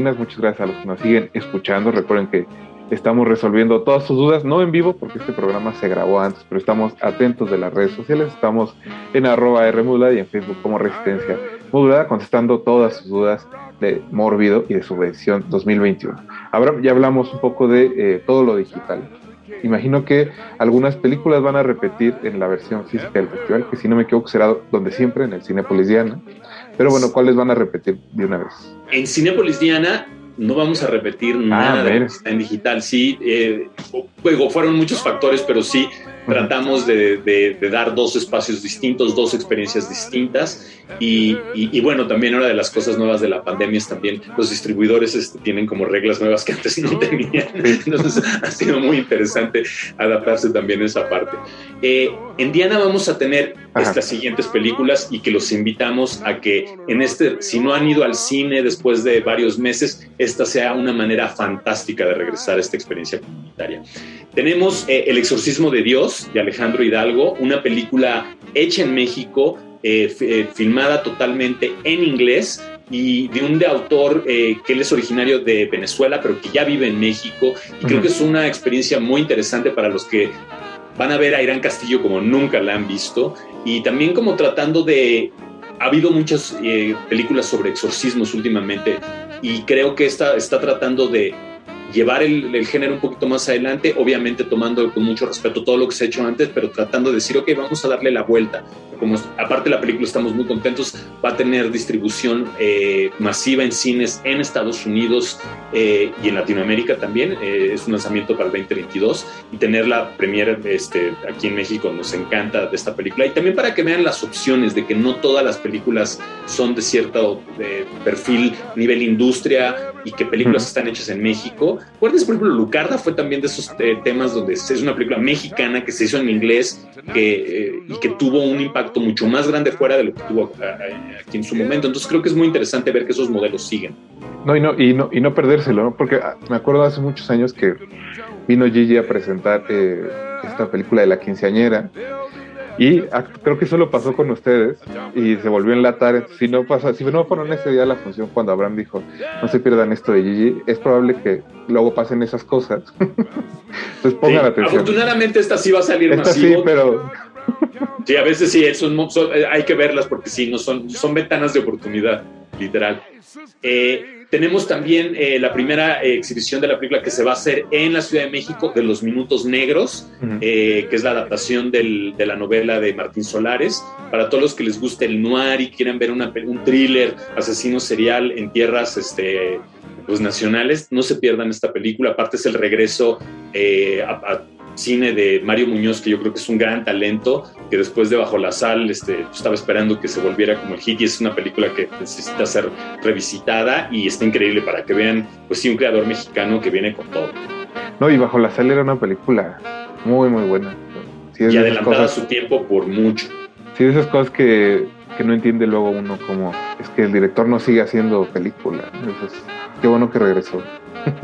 Derretinas. Muchas gracias a los que nos siguen escuchando. Recuerden que estamos resolviendo todas sus dudas, no en vivo porque este programa se grabó antes, pero estamos atentos de las redes sociales. Estamos en arroba R modulada y en Facebook como Resistencia Modulada contestando todas sus dudas de Mórbido y de su versión 2021. Ahora ya hablamos un poco de eh, todo lo digital. Imagino que algunas películas van a repetir en la versión física del festival, que si no me equivoco será donde siempre, en el Cinepolis Diana. Pero bueno, ¿cuáles van a repetir de una vez? En Cinepolis Diana no vamos a repetir nada de lo que está en digital. Sí, eh, luego fueron muchos factores, pero sí tratamos de, de- de dar dos espacios distintos, dos experiencias distintas. Y, y- y bueno, también una de las cosas nuevas de la pandemia es también los distribuidores este, tienen como reglas nuevas que antes no tenían. Entonces (laughs) ha sido muy interesante adaptarse también a esa parte. Eh, en Diana vamos a tener estas siguientes películas y que los invitamos a que en este, si no han ido al cine después de varios meses, esta sea una manera fantástica de regresar a esta experiencia comunitaria. Tenemos eh, El exorcismo de Dios de Alejandro Hidalgo, una película hecha en México, eh, eh, filmada totalmente en inglés y de un de autor eh, que él es originario de Venezuela, pero que ya vive en México. Y creo Ujú. que es una experiencia muy interesante para los que van a ver a Irán Castillo como nunca la han visto y también como tratando de... Ha habido muchas eh, películas sobre exorcismos últimamente y creo que esta está tratando de llevar el, el género un poquito más adelante, obviamente tomando con mucho respeto todo lo que se ha hecho antes, pero tratando de decir, ok, vamos a darle la vuelta. Como aparte de la película estamos muy contentos, va a tener distribución eh, masiva en cines en Estados Unidos eh, y en Latinoamérica también. Eh, es un lanzamiento para el 2022 y tener la premiere este, aquí en México nos encanta de esta película. Y también para que vean las opciones de que no todas las películas son de cierto eh, perfil, nivel industria y que películas están hechas en México. Acuérdense, por ejemplo, Lucarda fue también de esos eh, temas donde es una película mexicana que se hizo en inglés que, eh, y que tuvo un impacto mucho más grande fuera de lo que tuvo a- aquí en su momento. Entonces creo que es muy interesante ver que esos modelos siguen. No, y no, y no, y no perdérselo, ¿no? Porque ah, me acuerdo hace muchos años que vino Gigi a presentar eh, esta película de la quinceañera. Y creo que eso lo pasó con ustedes y se volvió a enlatar. Entonces, Si no pasa, si no fueron ese día a la función cuando Abraham dijo no se pierdan esto de Gigi, es probable que luego pasen esas cosas. (laughs) Entonces pongan Sí, atención. Afortunadamente esta sí va a salir Esta sí, masivo. pero (laughs) Sí, a veces sí, son, mo- son- eh, hay que verlas porque sí, no son, son ventanas de oportunidad, literal. Eh, tenemos también eh, la primera eh, exhibición de la película que se va a hacer en la Ciudad de México de Los Minutos Negros, eh, que es la adaptación del- de la novela de Martín Solares. Para todos los que les guste el noir y quieran ver una, un thriller asesino serial en tierras este, pues, nacionales, no se pierdan esta película. Aparte es el regreso eh, a, a cine de Mario Muñoz, que yo creo que es un gran talento, que después de Bajo la Sal este, estaba esperando que se volviera como el hit y es una película que necesita ser revisitada y está increíble para que vean, pues sí, un creador mexicano que viene con todo. no, y bajo la sal era una película muy, muy buena. Sí, y adelantada a su tiempo por mucho. Sí, de esas cosas que, que no entiende luego uno como es que el director no sigue haciendo película. Entonces, qué bueno que regresó.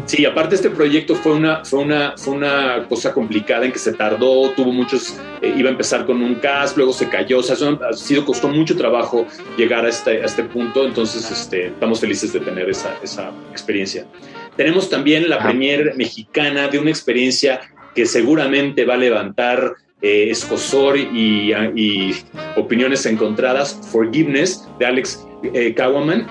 Sí, aparte este proyecto fue una, fue una, fue una cosa complicada en que se tardó, tuvo muchos, eh, iba a empezar con un cast, luego se cayó, o sea, eso ha sido, costó mucho trabajo llegar a este, a este punto, entonces este, estamos felices de tener esa, esa experiencia. Tenemos también la premier mexicana de una experiencia que seguramente va a levantar eh, escosor y, opiniones encontradas, Forgiveness, de Alex eh,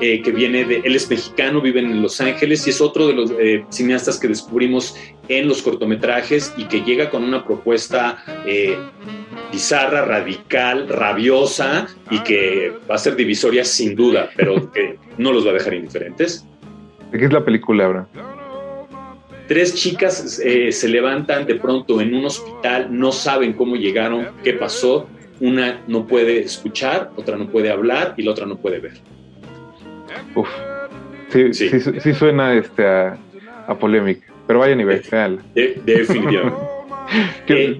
eh, que viene de, él es mexicano, vive en Los Ángeles y es otro de los eh, cineastas que descubrimos en los cortometrajes y que llega con una propuesta eh, bizarra, radical, rabiosa y que va a ser divisoria sin duda, pero que no los va a dejar indiferentes. ¿De qué es la película, Abraham? Tres chicas eh, se levantan de pronto en un hospital, no saben cómo llegaron, qué pasó. Una no puede escuchar, otra no puede hablar y la otra no puede ver. Uf. Sí, sí. sí, suena este, a, a polémica. Pero vayan y vean, véanla. De- definitivamente. (laughs) Eh,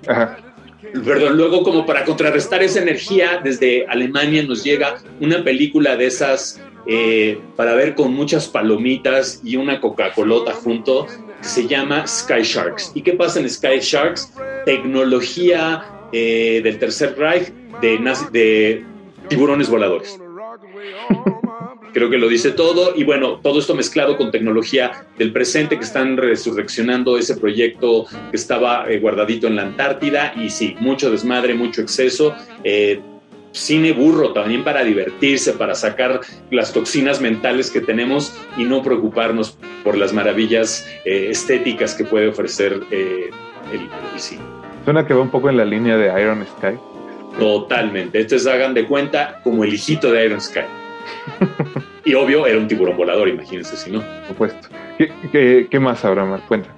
Perdón, luego como para contrarrestar esa energía, desde Alemania nos llega una película de esas eh, para ver con muchas palomitas y una Coca-Colota junto, que se llama Sky Sharks. ¿Y qué pasa en Sky Sharks? Tecnología eh, del Tercer Reich de, de tiburones voladores. (laughs) creo que lo dice todo. Y bueno, todo esto mezclado con tecnología del presente que están resurreccionando ese proyecto que estaba eh, guardadito en la Antártida. Y sí, mucho desmadre, mucho exceso. Eh, cine burro también para divertirse, para sacar las toxinas mentales que tenemos y no preocuparnos por las maravillas eh, estéticas que puede ofrecer eh, el, el cine. Suena que va un poco en la línea de Iron Sky. Totalmente. Entonces hagan de cuenta como el hijito de Iron Sky. (laughs) y obvio, era un tiburón volador, imagínense si no. Por supuesto. ¿Qué, qué, qué más habrá, Mar? Cuenta.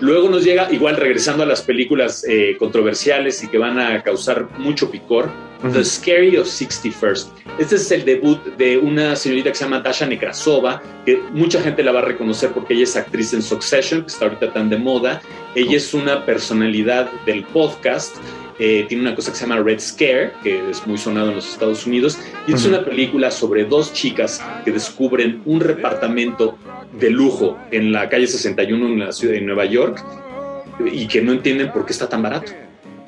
Luego nos llega, igual regresando a las películas eh, controversiales y que van a causar mucho picor, The Scary of 61st. Este es el debut de una señorita que se llama Dasha Nekrasova, que mucha gente la va a reconocer porque ella es actriz en Succession, que está ahorita tan de moda. Ella es una personalidad del podcast. eh, tiene una cosa que se llama Red Scare, que es muy sonado en los Estados Unidos, y es Ujú. una película sobre dos chicas que descubren un departamento de lujo en la calle 61 en la ciudad de Nueva York y que no entienden por qué está tan barato.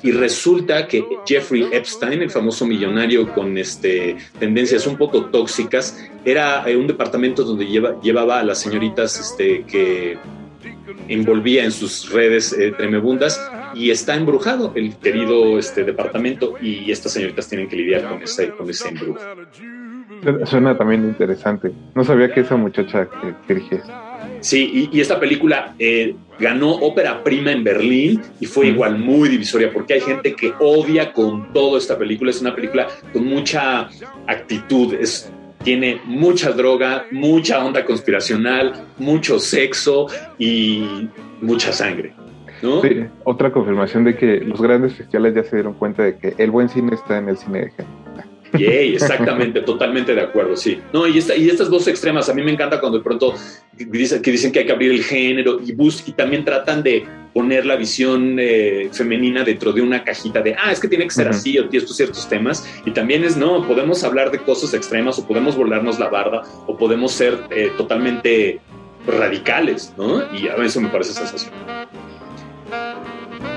Y resulta que Jeffrey Epstein, el famoso millonario con este, tendencias un poco tóxicas, era eh, un departamento donde lleva- llevaba a las señoritas este, que envolvía en sus redes eh, tremebundas y está embrujado el querido este, departamento y estas señoritas tienen que lidiar con ese, con ese embrujo. Suena- también interesante. No sabía que esa muchacha que dirige. Sí, y, y esta película eh, ganó ópera prima en Berlín y fue igual muy divisoria porque hay gente que odia con todo esta película. Es una película con mucha actitud, es, tiene mucha droga, mucha onda conspiracional, mucho sexo y mucha sangre. ¿no? Sí, otra confirmación de que los grandes festivales ya se dieron cuenta de que el buen cine está en el cine de género. Yay, exactamente, totalmente de acuerdo, sí. No, y, esta, y estas dos extremas, a mí me encanta cuando de pronto dicen que, dicen que hay que abrir el género y, bus, y también tratan de poner la visión eh, femenina dentro de una cajita de, ah, es que tiene que ser así o estos ciertos temas. Y también es, no, podemos hablar de cosas extremas o podemos volarnos la barda o podemos ser eh, totalmente radicales, ¿no? Y a eso me parece sensacional.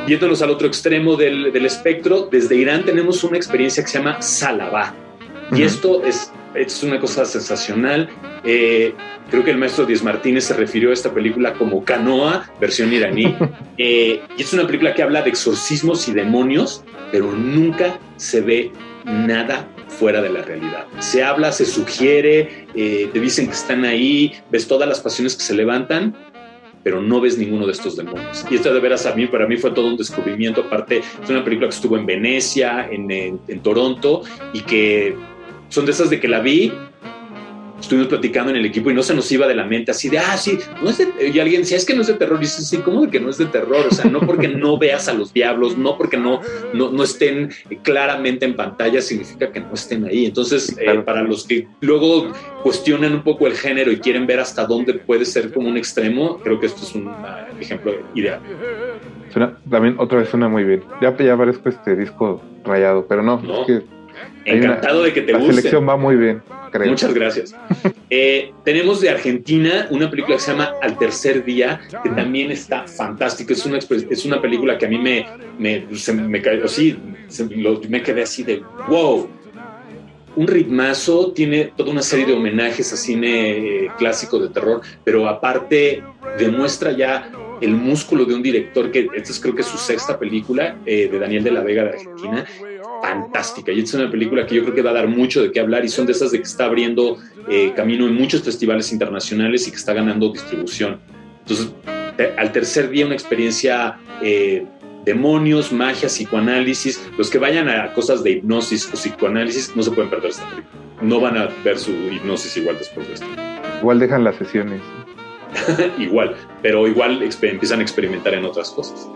Yéndonos al otro extremo del, del espectro, desde Irán tenemos una experiencia que se llama Salabá. Y Ujú. esto es, es una cosa sensacional. Eh, creo que el maestro Díaz Martínez se refirió a esta película como Canoa, versión iraní. (laughs) Eh, y es una película que habla de exorcismos y demonios, pero nunca se ve nada fuera de la realidad. Se habla, se sugiere, eh, te dicen que están ahí, ves todas las pasiones que se levantan, pero no ves ninguno de estos demonios. Y esto de veras a mí, para mí fue todo un descubrimiento. Aparte, es una película que estuvo en Venecia, en, en- en Toronto, y que son de esas de que la vi, estuvimos platicando en el equipo y no se nos iba de la mente así de, ah, sí, no es de, y alguien decía, es que no es de terror, y dices, sí, ¿cómo de que no es de terror? O sea, no porque no veas a los diablos, no porque no, no, no estén claramente en pantalla, significa que no estén ahí. Entonces, eh, para los que luego cuestionan un poco el género y quieren ver hasta dónde puede ser como un extremo, creo que esto es un ah, ejemplo ideal. Suena, también otra vez suena muy bien. Ya, ya parezco este disco rayado, pero no, No. es que una- Encantado de que te la guste. selección va muy bien, creo. Muchas gracias. Eh, tenemos de Argentina una película que se llama Al tercer día, que también está fantástico. Es una, es una película que a mí me, me, se me se- lo- me quedé así de wow. Un ritmazo, tiene toda una serie de homenajes a cine eh, clásico de terror, pero aparte demuestra ya el músculo de un director que esta es creo que es su sexta película eh, de Daniel de la Vega de Argentina fantástica y es una película que yo creo que va a dar mucho de qué hablar y son de esas de que está abriendo eh, camino en muchos festivales internacionales y que está ganando distribución. Entonces, te- al tercer día una experiencia eh, demonios, magia, psicoanálisis, los que vayan a cosas de hipnosis o psicoanálisis no se pueden perder esta película. No van a ver su hipnosis igual después de esto. Igual dejan las sesiones. (laughs) igual, pero igual empiezan a experimentar en otras cosas.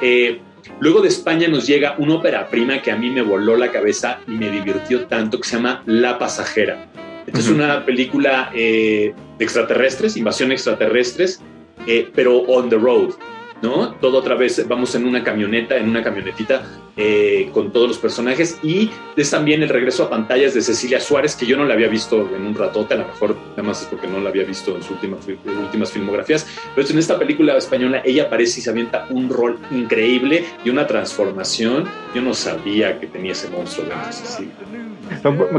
Eh, luego de España nos llega una ópera prima que a mí me voló la cabeza y me divirtió tanto, que se llama La Pasajera. Esta es una película eh, de extraterrestres, invasión extraterrestres, eh, pero on the road, ¿no? Todo otra vez, vamos en una camioneta, en una camionetita eh, con todos los personajes y es también el regreso a pantallas de Cecilia Suárez, que yo no la había visto en un ratote, a lo mejor nada más es porque no la había visto en sus últimas, últimas filmografías, pero en esta película española ella aparece y se avienta un rol increíble y una transformación. Yo no sabía que tenía ese monstruo de Cecilia.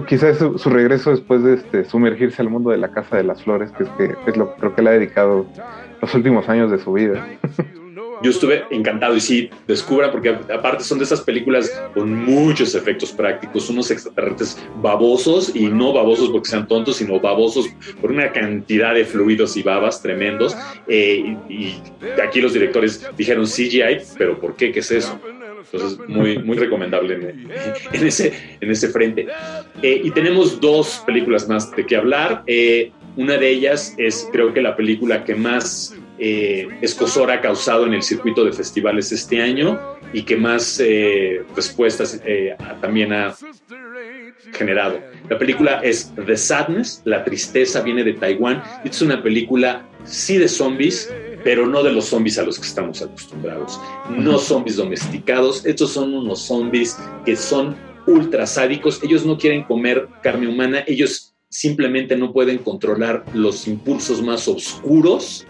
Quizás su, su regreso después de este, sumergirse al mundo de la Casa de las Flores, que es, que es lo creo que le ha dedicado los últimos años de su vida. (laughs) yo estuve encantado y sí, descubra, porque aparte son de esas películas con muchos efectos prácticos, unos extraterrestres babosos y no babosos porque sean tontos, sino babosos por una cantidad de fluidos y babas tremendos. Eh, y, aquí los directores dijeron CGI, pero ¿por qué? ¿Qué es eso? Entonces, muy, muy recomendable en, (laughs) en ese, en ese frente. Eh, y tenemos dos películas más de qué hablar. Eh, una de ellas es, creo que la película que más eh, escosor ha causado en el circuito de festivales este año y que más eh, respuestas eh, también ha generado. La película es The Sadness, La Tristeza viene de Taiwán. Es una película, sí de zombies, pero no de los zombies a los que estamos acostumbrados. No zombies domesticados, estos son unos zombies que son ultra sádicos. Ellos no quieren comer carne humana, ellos simplemente no pueden controlar los impulsos más oscuros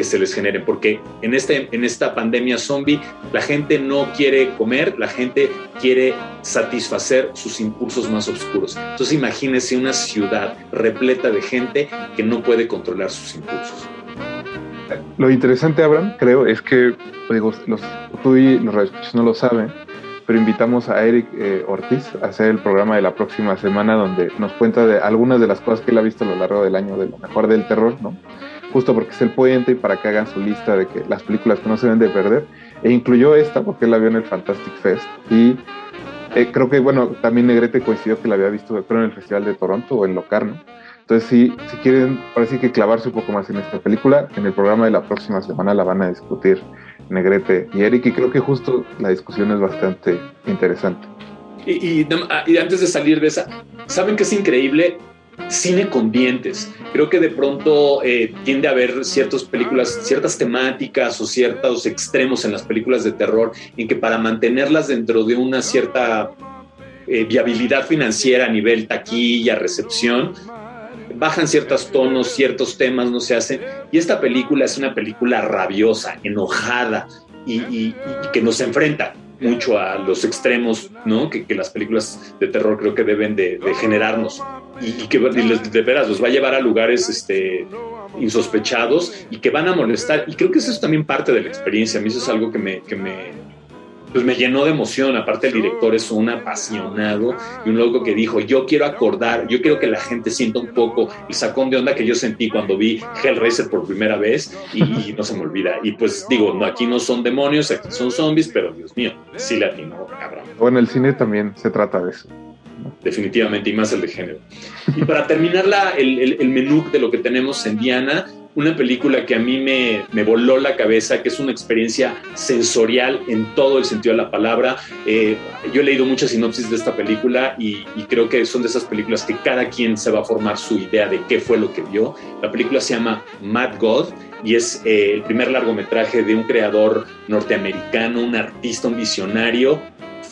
que se les generen, porque en, este, en esta pandemia zombie la gente no quiere comer, la gente quiere satisfacer sus impulsos más oscuros. Entonces imagínense una ciudad repleta de gente que no puede controlar sus impulsos. Lo interesante, Abraham, creo, es que digo, los, tú y los radioescuchas no lo saben, pero invitamos a Eric eh, Ortiz a hacer el programa de la próxima semana donde nos cuenta de algunas de las cosas que él ha visto a lo largo del año de lo mejor del terror, ¿no? Justo porque es el puente y para que hagan su lista de que las películas que no se deben de perder. E incluyó esta porque él la vio en el Fantastic Fest y eh, creo que, bueno, también Negrete coincidió que la había visto, creo, en el Festival de Toronto o en Locarno. Entonces, si, si quieren, parece que clavarse un poco más en esta película, en el programa de la próxima semana la van a discutir Negrete y Eric, y creo que justo la discusión es bastante interesante. Y, y, antes de salir de esa, ¿saben qué es increíble? Cine con dientes. Creo que de pronto eh, tiende a haber ciertas películas, ciertas temáticas o ciertos extremos en las películas de terror en que para mantenerlas dentro de una cierta eh, viabilidad financiera a nivel taquilla, recepción, bajan ciertos tonos, ciertos temas no se hacen. Y esta película es una película rabiosa, enojada y, que nos enfrenta mucho a los extremos, ¿no? Que, que las películas de terror creo que deben de, de generarnos y, que y les, de veras los va a llevar a lugares este, insospechados y que van a molestar. Y creo que eso es también parte de la experiencia. A mí eso es algo que me, que me, pues me llenó de emoción. Aparte, el director es un apasionado y un loco que dijo: Yo quiero acordar, yo quiero que la gente sienta un poco el sacón de onda que yo sentí cuando vi Hellraiser por primera vez y, y no se me olvida. Y pues digo, no, aquí no son demonios, aquí son zombies, pero Dios mío, sí latino, cabrón. Bueno, el cine también se trata de eso. Definitivamente, y más el de género. Y para terminar la, el, el, menú de lo que tenemos en Diana, una película que a mí me, me, voló la cabeza, que es una experiencia sensorial en todo el sentido de la palabra. Eh, yo he leído muchas sinopsis de esta película y, y, creo que son de esas películas que cada quien se va a formar su idea de qué fue lo que vio. La película se llama Mad God y es eh, el primer largometraje de un creador norteamericano, un artista, un visionario,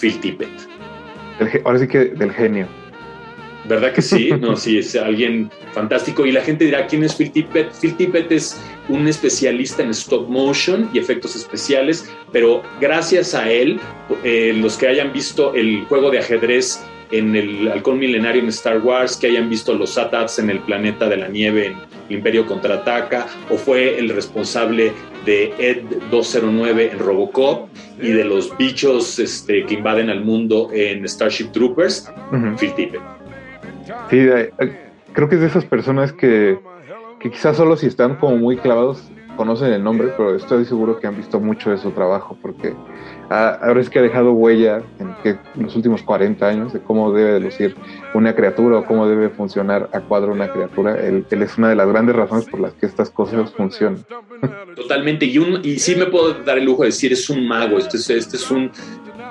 Phil Tippett. Ahora sí que del genio. ¿Verdad que sí? No, sí, es alguien fantástico. Y la gente dirá, ¿quién es Phil Tippett? Phil Tippett es un especialista en stop motion y efectos especiales, pero gracias a él, eh, los que hayan visto el juego de ajedrez en el Halcón Milenario en Star Wars, que hayan visto los AT-ATs en el Planeta de la Nieve en Imperio Contraataca, o fue el responsable de Ed 209 en Robocop y de los bichos este, que invaden al mundo en Starship Troopers, uh -huh. Phil Tippett. Sí, creo que es de esas personas que, que quizás solo si están como muy clavados conocen el nombre, pero estoy seguro que han visto mucho de su trabajo porque ah, ahora es que ha dejado huella en, los últimos 40 años de cómo debe de lucir una criatura o cómo debe funcionar a cuadro una criatura. Él, es una de las grandes razones por las que estas cosas funcionan. (laughs) Totalmente, y, un, y sí me puedo dar el lujo de decir, es un mago, este es, este es un,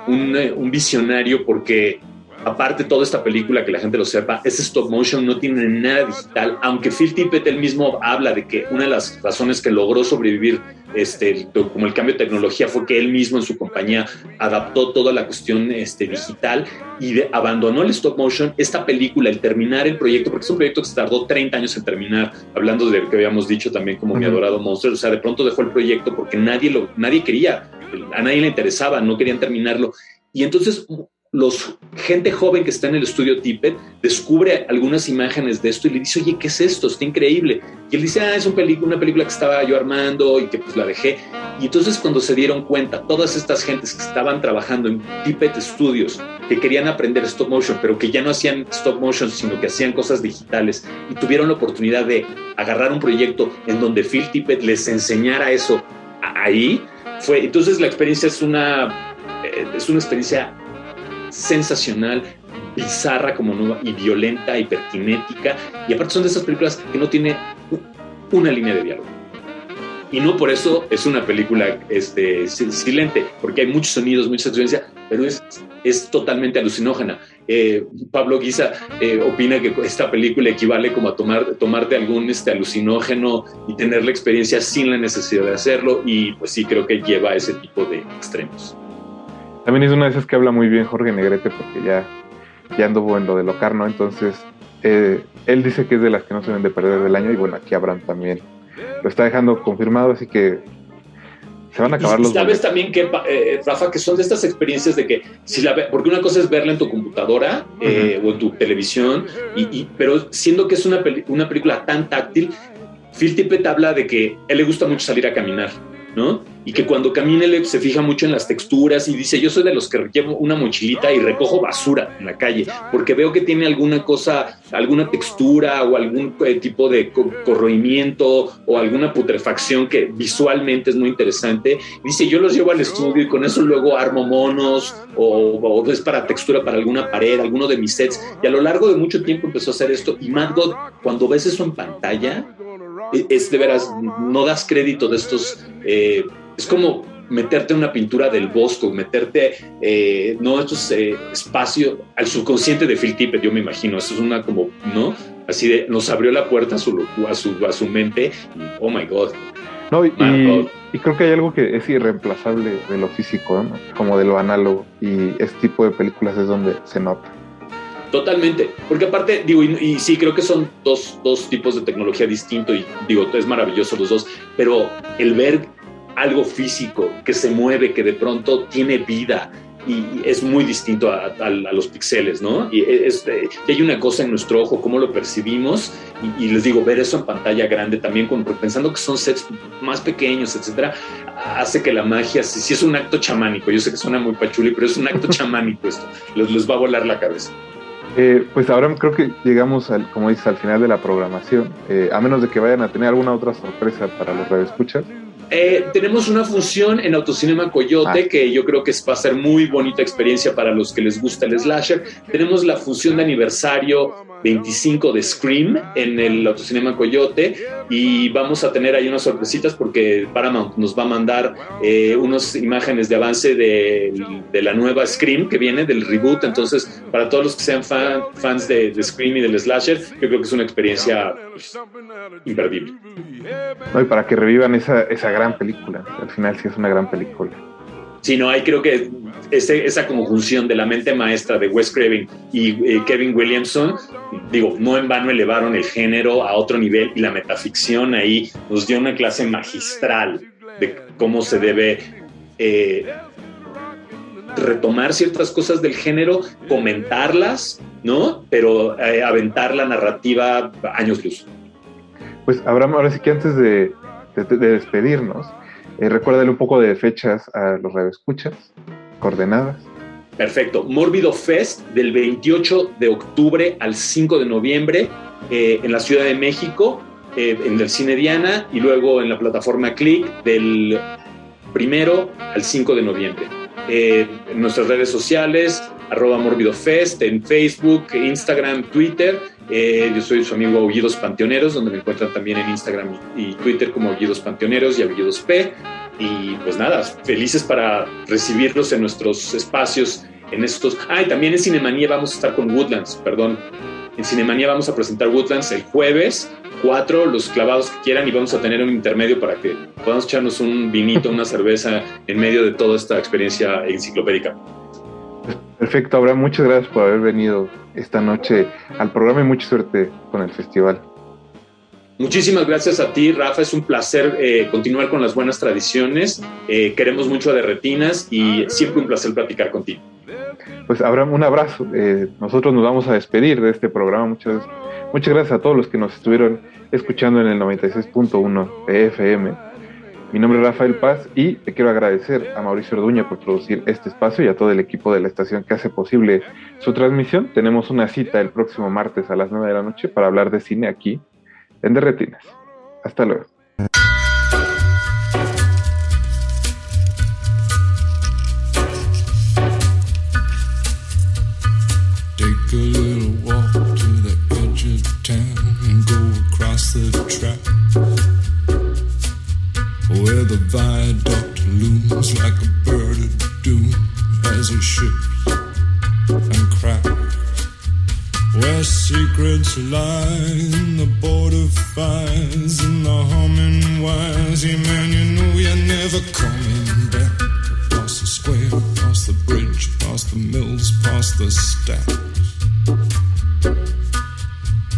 un, un visionario porque aparte toda esta película, que la gente lo sepa, es stop motion, no tiene nada digital, aunque Phil Tippett él mismo habla de que una de las razones que logró sobrevivir este, como el cambio de tecnología fue que él mismo en su compañía adaptó toda la cuestión este, digital y de- abandonó el stop motion. Esta película, el terminar el proyecto, porque es un proyecto que se tardó 30 años en terminar, hablando de lo que habíamos dicho también como mi adorado monstruo, o sea, de pronto dejó el proyecto porque nadie, lo, nadie quería, a nadie le interesaba, no querían terminarlo. Y entonces los gente joven que está en el estudio Tippett descubre algunas imágenes de esto y le dice, oye, ¿qué es esto? Está increíble. Y él dice, ah, es un una película que estaba yo armando y que pues la dejé. Y entonces cuando se dieron cuenta, todas estas gentes que estaban trabajando en Tippett Studios, que querían aprender stop motion, pero que ya no hacían stop motion, sino que hacían cosas digitales, y tuvieron la oportunidad de agarrar un proyecto en donde Phil Tippett les enseñara eso ahí, fue, entonces la experiencia es una, eh, es una experiencia sensacional, bizarra como nueva y violenta, hiperkinética. Y aparte son de esas películas que no tiene una línea de diálogo. Y no por eso es una película este, si- silente, porque hay muchos sonidos, mucha experiencia, pero es, es totalmente alucinógena. Eh, Pablo Guisa eh, opina que esta película equivale como a tomar, tomarte algún este, alucinógeno y tener la experiencia sin la necesidad de hacerlo. Y pues sí, creo que lleva a ese tipo de extremos. También es una de esas que habla muy bien Jorge Negrete porque ya, ya anduvo en lo de Locarno, entonces eh, él dice que es de las que no se deben de perder del año y bueno, aquí Abraham también lo está dejando confirmado, así que se van a acabar los sabes boletos. también que, eh, Rafa, que son de estas experiencias de que, si la ve- porque una cosa es verla en tu computadora eh, o en tu televisión, y, y- pero siendo que es una, peli- una película tan táctil, Phil Tippett habla de que a él le gusta mucho salir a caminar, Y que cuando camina se fija mucho en las texturas y dice, yo soy de los que llevo una mochilita y recojo basura en la calle, porque veo que tiene alguna cosa, alguna textura o algún eh, tipo de co- corroimiento o alguna putrefacción que visualmente es muy interesante. Dice, yo los llevo al estudio y con eso luego armo monos o, o es para textura para alguna pared, alguno de mis sets. Y a lo largo de mucho tiempo empezó a hacer esto. Y Mad God, cuando ves eso en pantalla, e- es de veras, no das crédito de estos. Eh, es como meterte en una pintura del bosco, meterte, eh, no, estos eh, espacio al subconsciente de Phil Tippett, yo me imagino, eso es una como, ¿no? Así de, nos abrió la puerta a su, a su, a su mente y, oh my God. No, y, God. y creo que hay algo que es irreemplazable de lo físico, ¿no? como de lo análogo, y este tipo de películas es donde se nota. Totalmente, porque aparte, digo, y, y sí, creo que son dos, dos tipos de tecnología distinto y digo, es maravilloso los dos, pero el ver algo físico que se mueve, que de pronto tiene vida y, es muy distinto a, a- a los pixeles, ¿no? Y es, eh, y hay una cosa en nuestro ojo, cómo lo percibimos y, y les digo, ver eso en pantalla grande también, con, pensando que son sets más pequeños, etcétera, hace que la magia, si, si es un acto chamánico, yo sé que suena muy pachuli, pero es un acto (laughs) chamánico esto, les, les va a volar la cabeza. Eh, pues ahora creo que llegamos, al, como dices, al final de la programación, Eh, a menos de que vayan a tener alguna otra sorpresa para los radioescuchas. Eh, tenemos una función en Autocinema Coyote Ah. que yo creo que va a ser muy bonita experiencia para los que les gusta el slasher. Tenemos la función de aniversario 25 de Scream en el Autocinema Coyote y vamos a tener ahí unas sorpresitas porque Paramount nos va a mandar eh, unas imágenes de avance de, de la nueva Scream que viene, del reboot. Entonces, para todos los que sean fan- fans de, de Scream y del slasher, yo creo que es una experiencia pues, imperdible. ¿no? Y para que revivan esa, esa gran película. Al final sí es una gran película. Sí, no, hay creo que ese- esa conjunción de la mente maestra de Wes Craven y eh, Kevin Williamson, digo, no en vano elevaron el género a otro nivel y la metaficción ahí nos dio una clase magistral de cómo se debe eh, retomar ciertas cosas del género, comentarlas, ¿no? Pero eh, aventar la narrativa años luz. Pues Abraham, ahora sí que antes de, de- de despedirnos, eh, recuérdale un poco de fechas a los radioescuchas, coordenadas. Perfecto. Mórbido Fest del 28 de octubre al 5 de noviembre eh, en la Ciudad de México, eh, en el Cine Diana y luego en la plataforma Click del primero al 5 de noviembre. Eh, en nuestras redes sociales, arroba Mórbido Fest, en Facebook, Instagram, Twitter. Eh, yo soy su amigo Aullidos Panteoneros, donde me encuentran también en Instagram y, y Twitter como Aullidos Panteoneros y Aullidos P. Y pues nada, felices para recibirlos en nuestros espacios en estos. Ah, y también en Cinemanía vamos a estar con Woodlands, perdón. En Cinemanía vamos a presentar Woodlands el jueves 4, los clavados que quieran, y vamos a tener un intermedio para que podamos echarnos un vinito, una cerveza en medio de toda esta experiencia enciclopédica. Perfecto, Abraham, muchas gracias por haber venido esta noche al programa y mucha suerte con el festival. Muchísimas gracias a ti, Rafa. Es un placer eh, continuar con las buenas tradiciones. Eh, queremos mucho a Derretinas y siempre un placer platicar contigo. Pues Abraham, un abrazo. Eh, nosotros nos vamos a despedir de este programa. Muchas, muchas gracias a todos los que nos estuvieron escuchando en el 96.1 de FM. Mi nombre es Rafael Paz y te quiero agradecer a Mauricio Orduña por producir este espacio y a todo el equipo de la estación que hace posible su transmisión. Tenemos una cita el próximo martes a las 9 de la noche para hablar de cine aquí en Derretinas. Hasta luego. Viaduct looms like a bird of doom as it ships and cracks. Where secrets lie in the and the humming man, you know you're never coming back. Across the square, across the bridge, past the mills, past the stacks.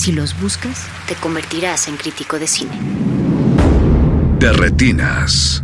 Si los buscas, te convertirás en crítico de cine. De retinas.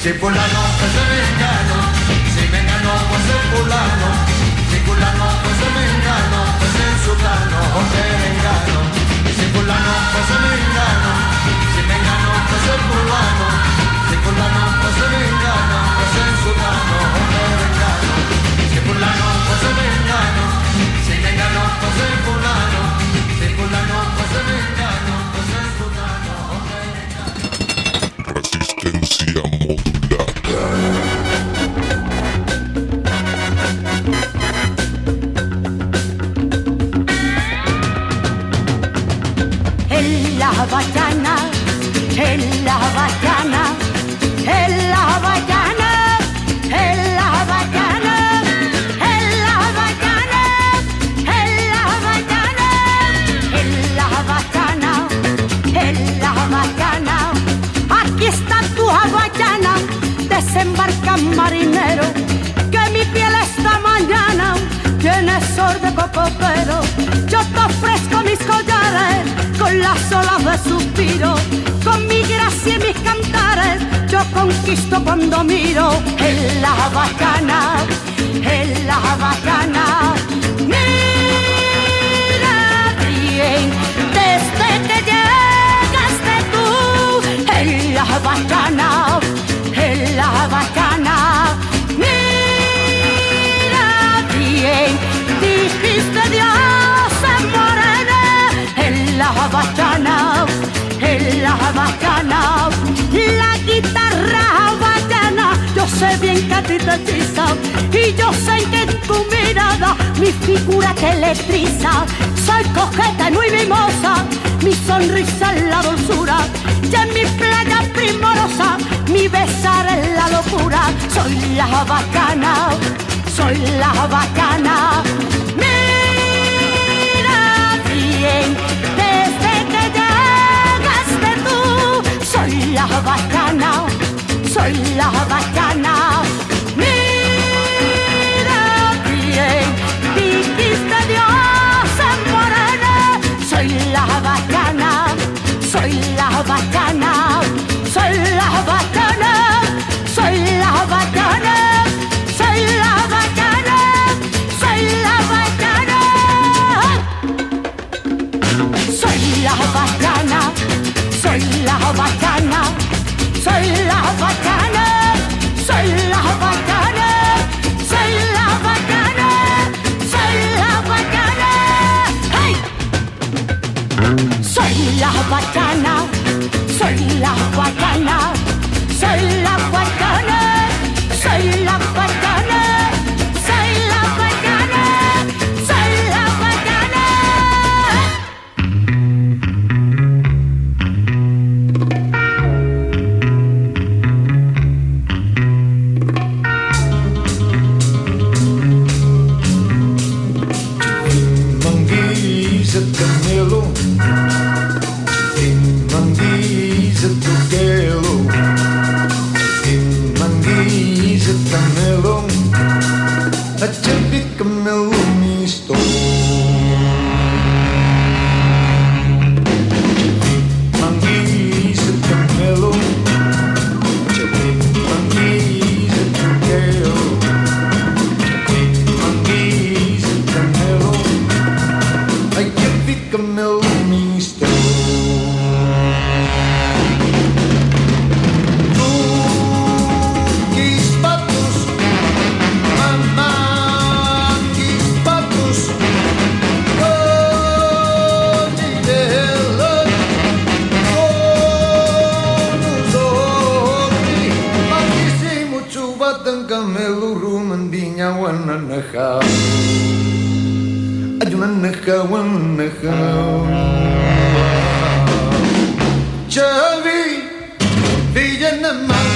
se pone rumandinha wananahau ajunanahau wananahau Chavi Villanamar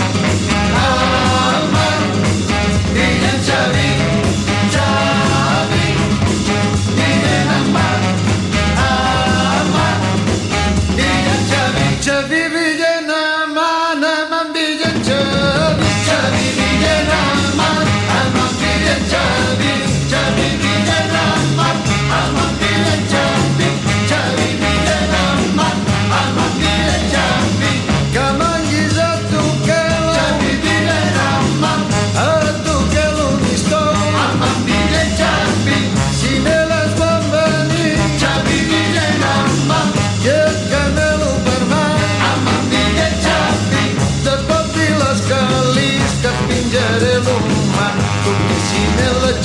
Amar Villan Chavi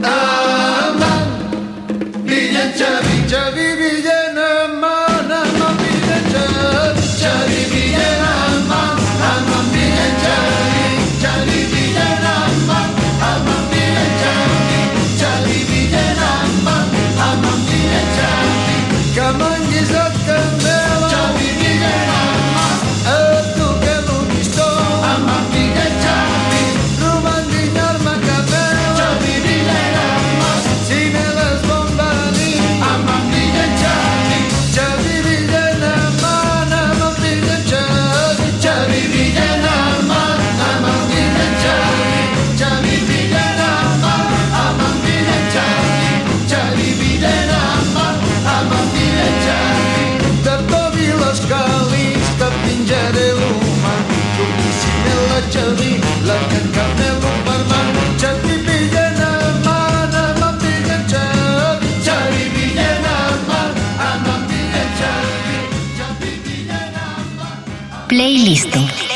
Ah! Playlisto.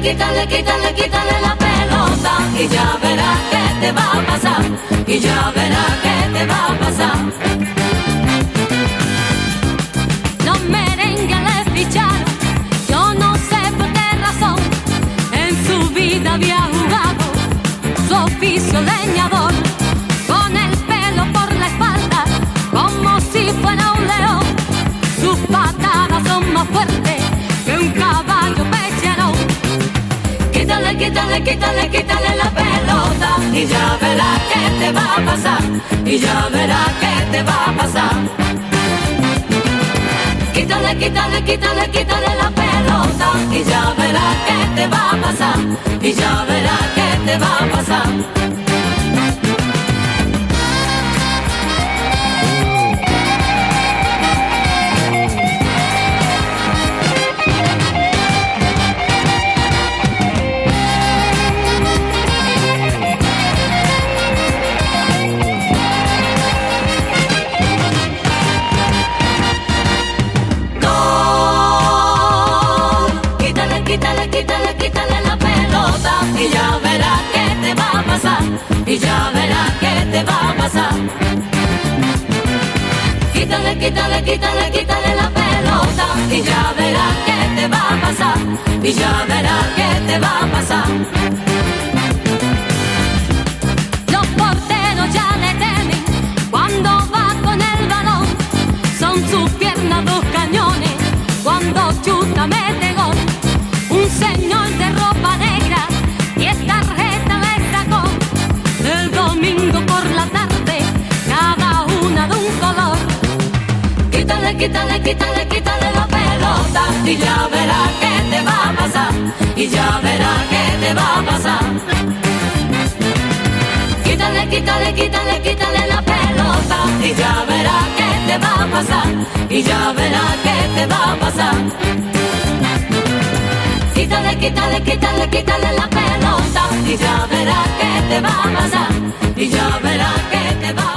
Quítale, quítale, quítale, la pelota y ya verá que te va a pasar, y ya verá que te va a pasar. Los merengues le ficharon, yo no sé por qué razón, en su vida había jugado su oficio leñador, Quítale, quítale, quítale, la pelota y ya verá que te va a pasar, y ya verá que te va a pasar. Quítale, quítale, quítale, quítale la pelota y ya verá que te va a pasar, y ya verá que te va a pasar. Y ya verá que te va a pasar, y ya verá que te va a pasar. Quítale, quítale, quítale, quítale la pelota y ya verá que te va a pasar, y ya verá que te va a pasar. Quítale, quítale, quítale, la pelota y ya verá que te va a pasar, y ya verá que te va a pasar. Quítale, quítale, quítale, quítale la pelota y ya verá que te va a pasar, y ya verá que te va a pasar. Quítale, quítale, quítale, quítale la pelota y ya verá que te va a pasar, y ya verá que te va a pasar.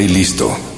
Play listo.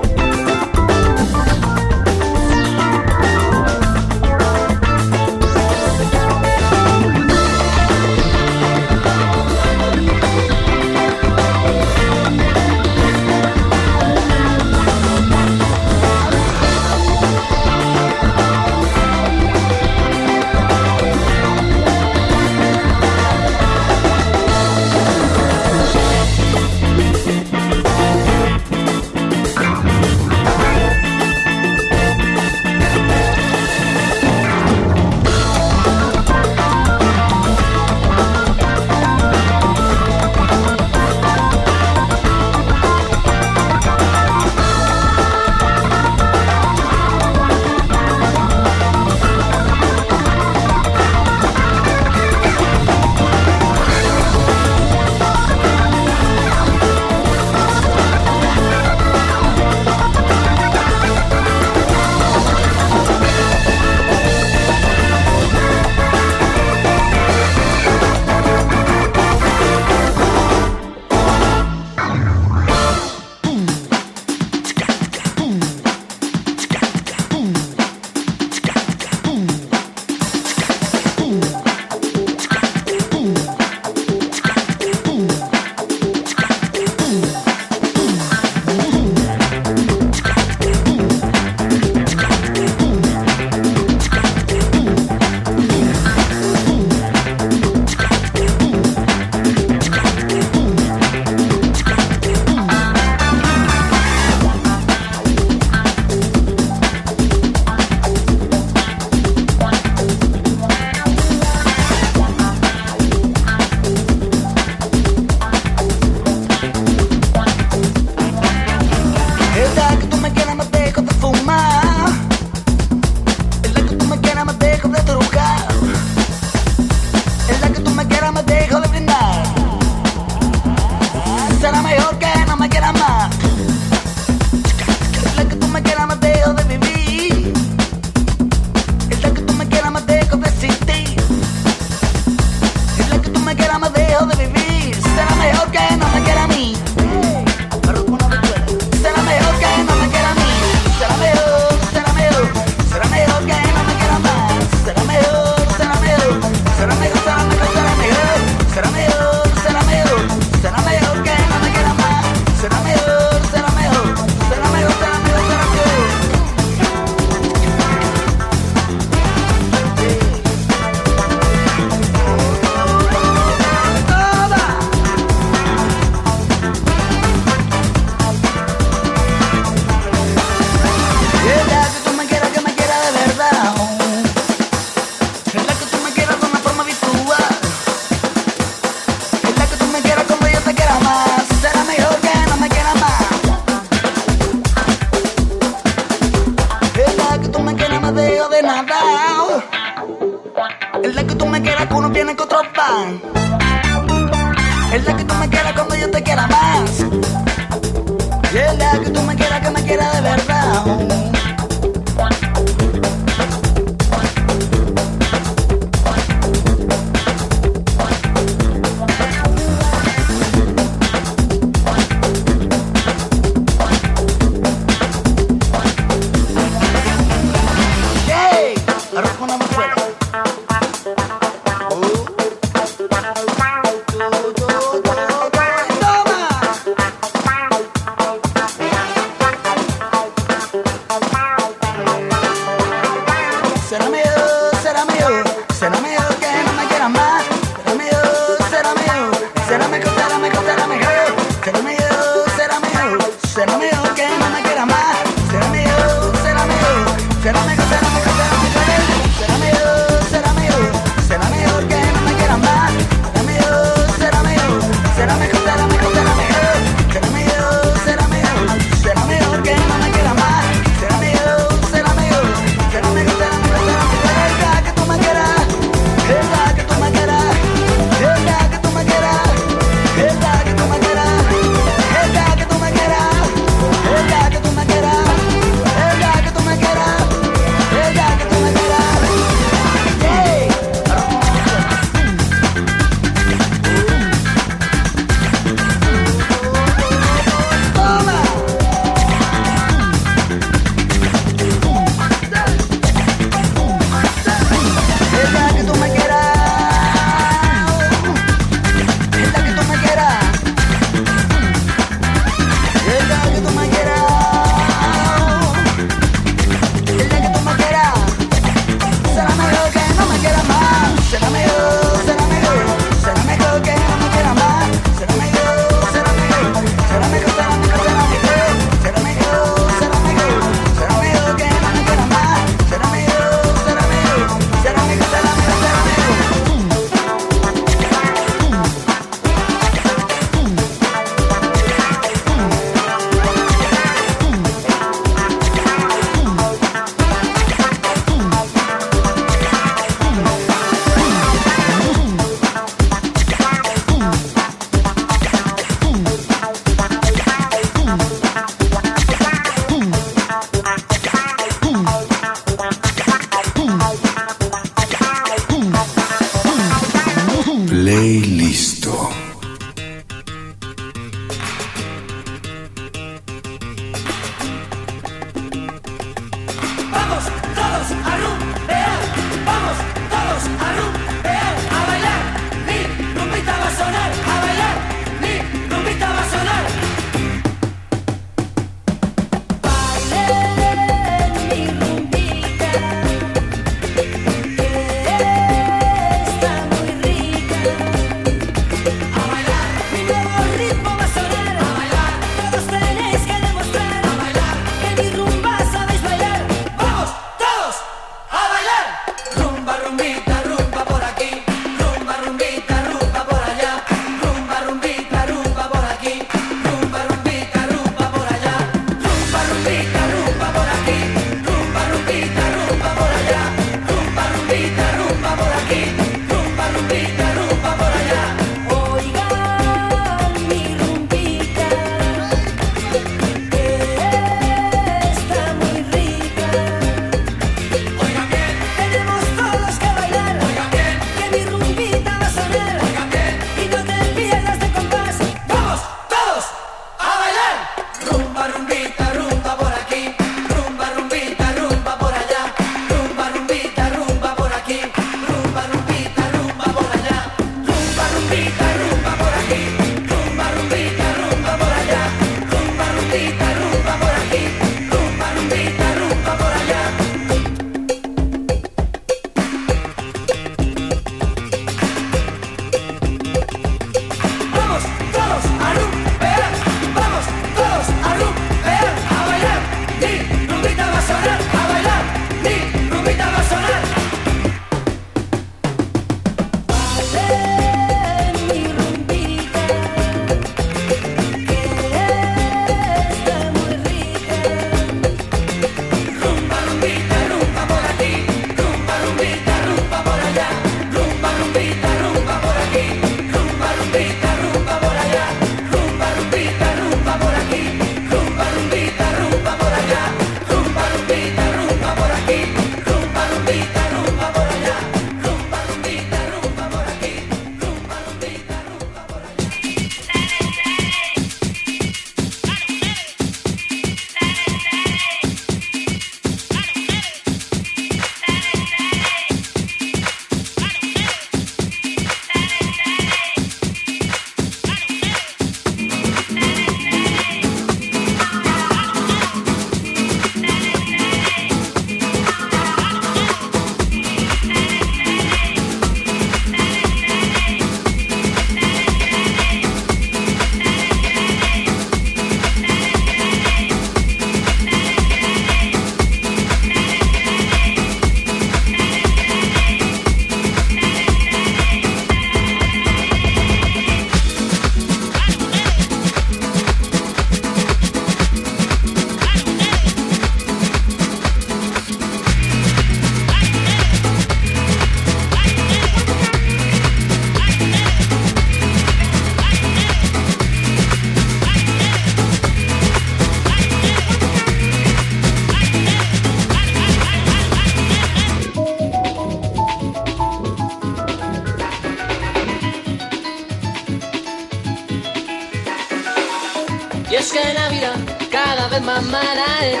mamaré. Eh.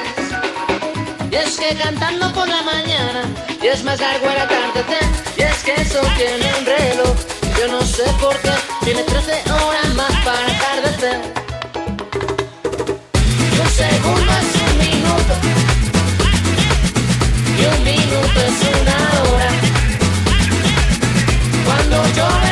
Y es que cantando por la mañana, y es más largo el atardecer. Eh. Y es que eso tiene un reloj, yo no sé por qué, tiene 13 horas más para atardecer. Un segundo es un minuto, y un minuto es una hora. Cuando yo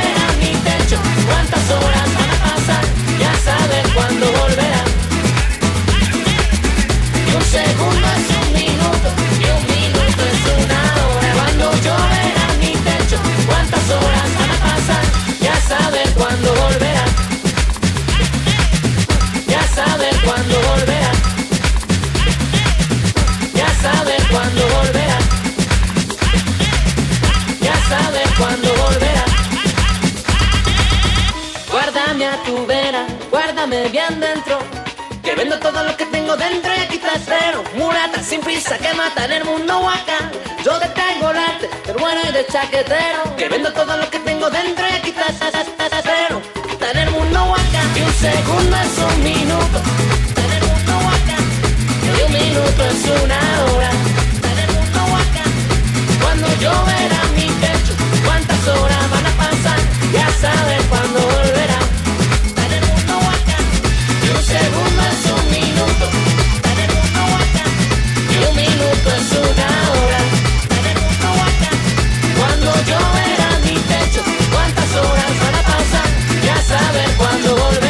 Esa que mata en el mundo huaca. Yo detengo el arte y de chaquetero. Que vendo todo lo que tengo dentro y aquí está, está, está, está cero. Está en el mundo huaca. Y un segundo es un minuto. Está en el mundo huaca. Y un minuto es una saber cuándo volver.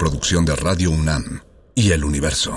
Coproducción de Radio UNAM y El Universo.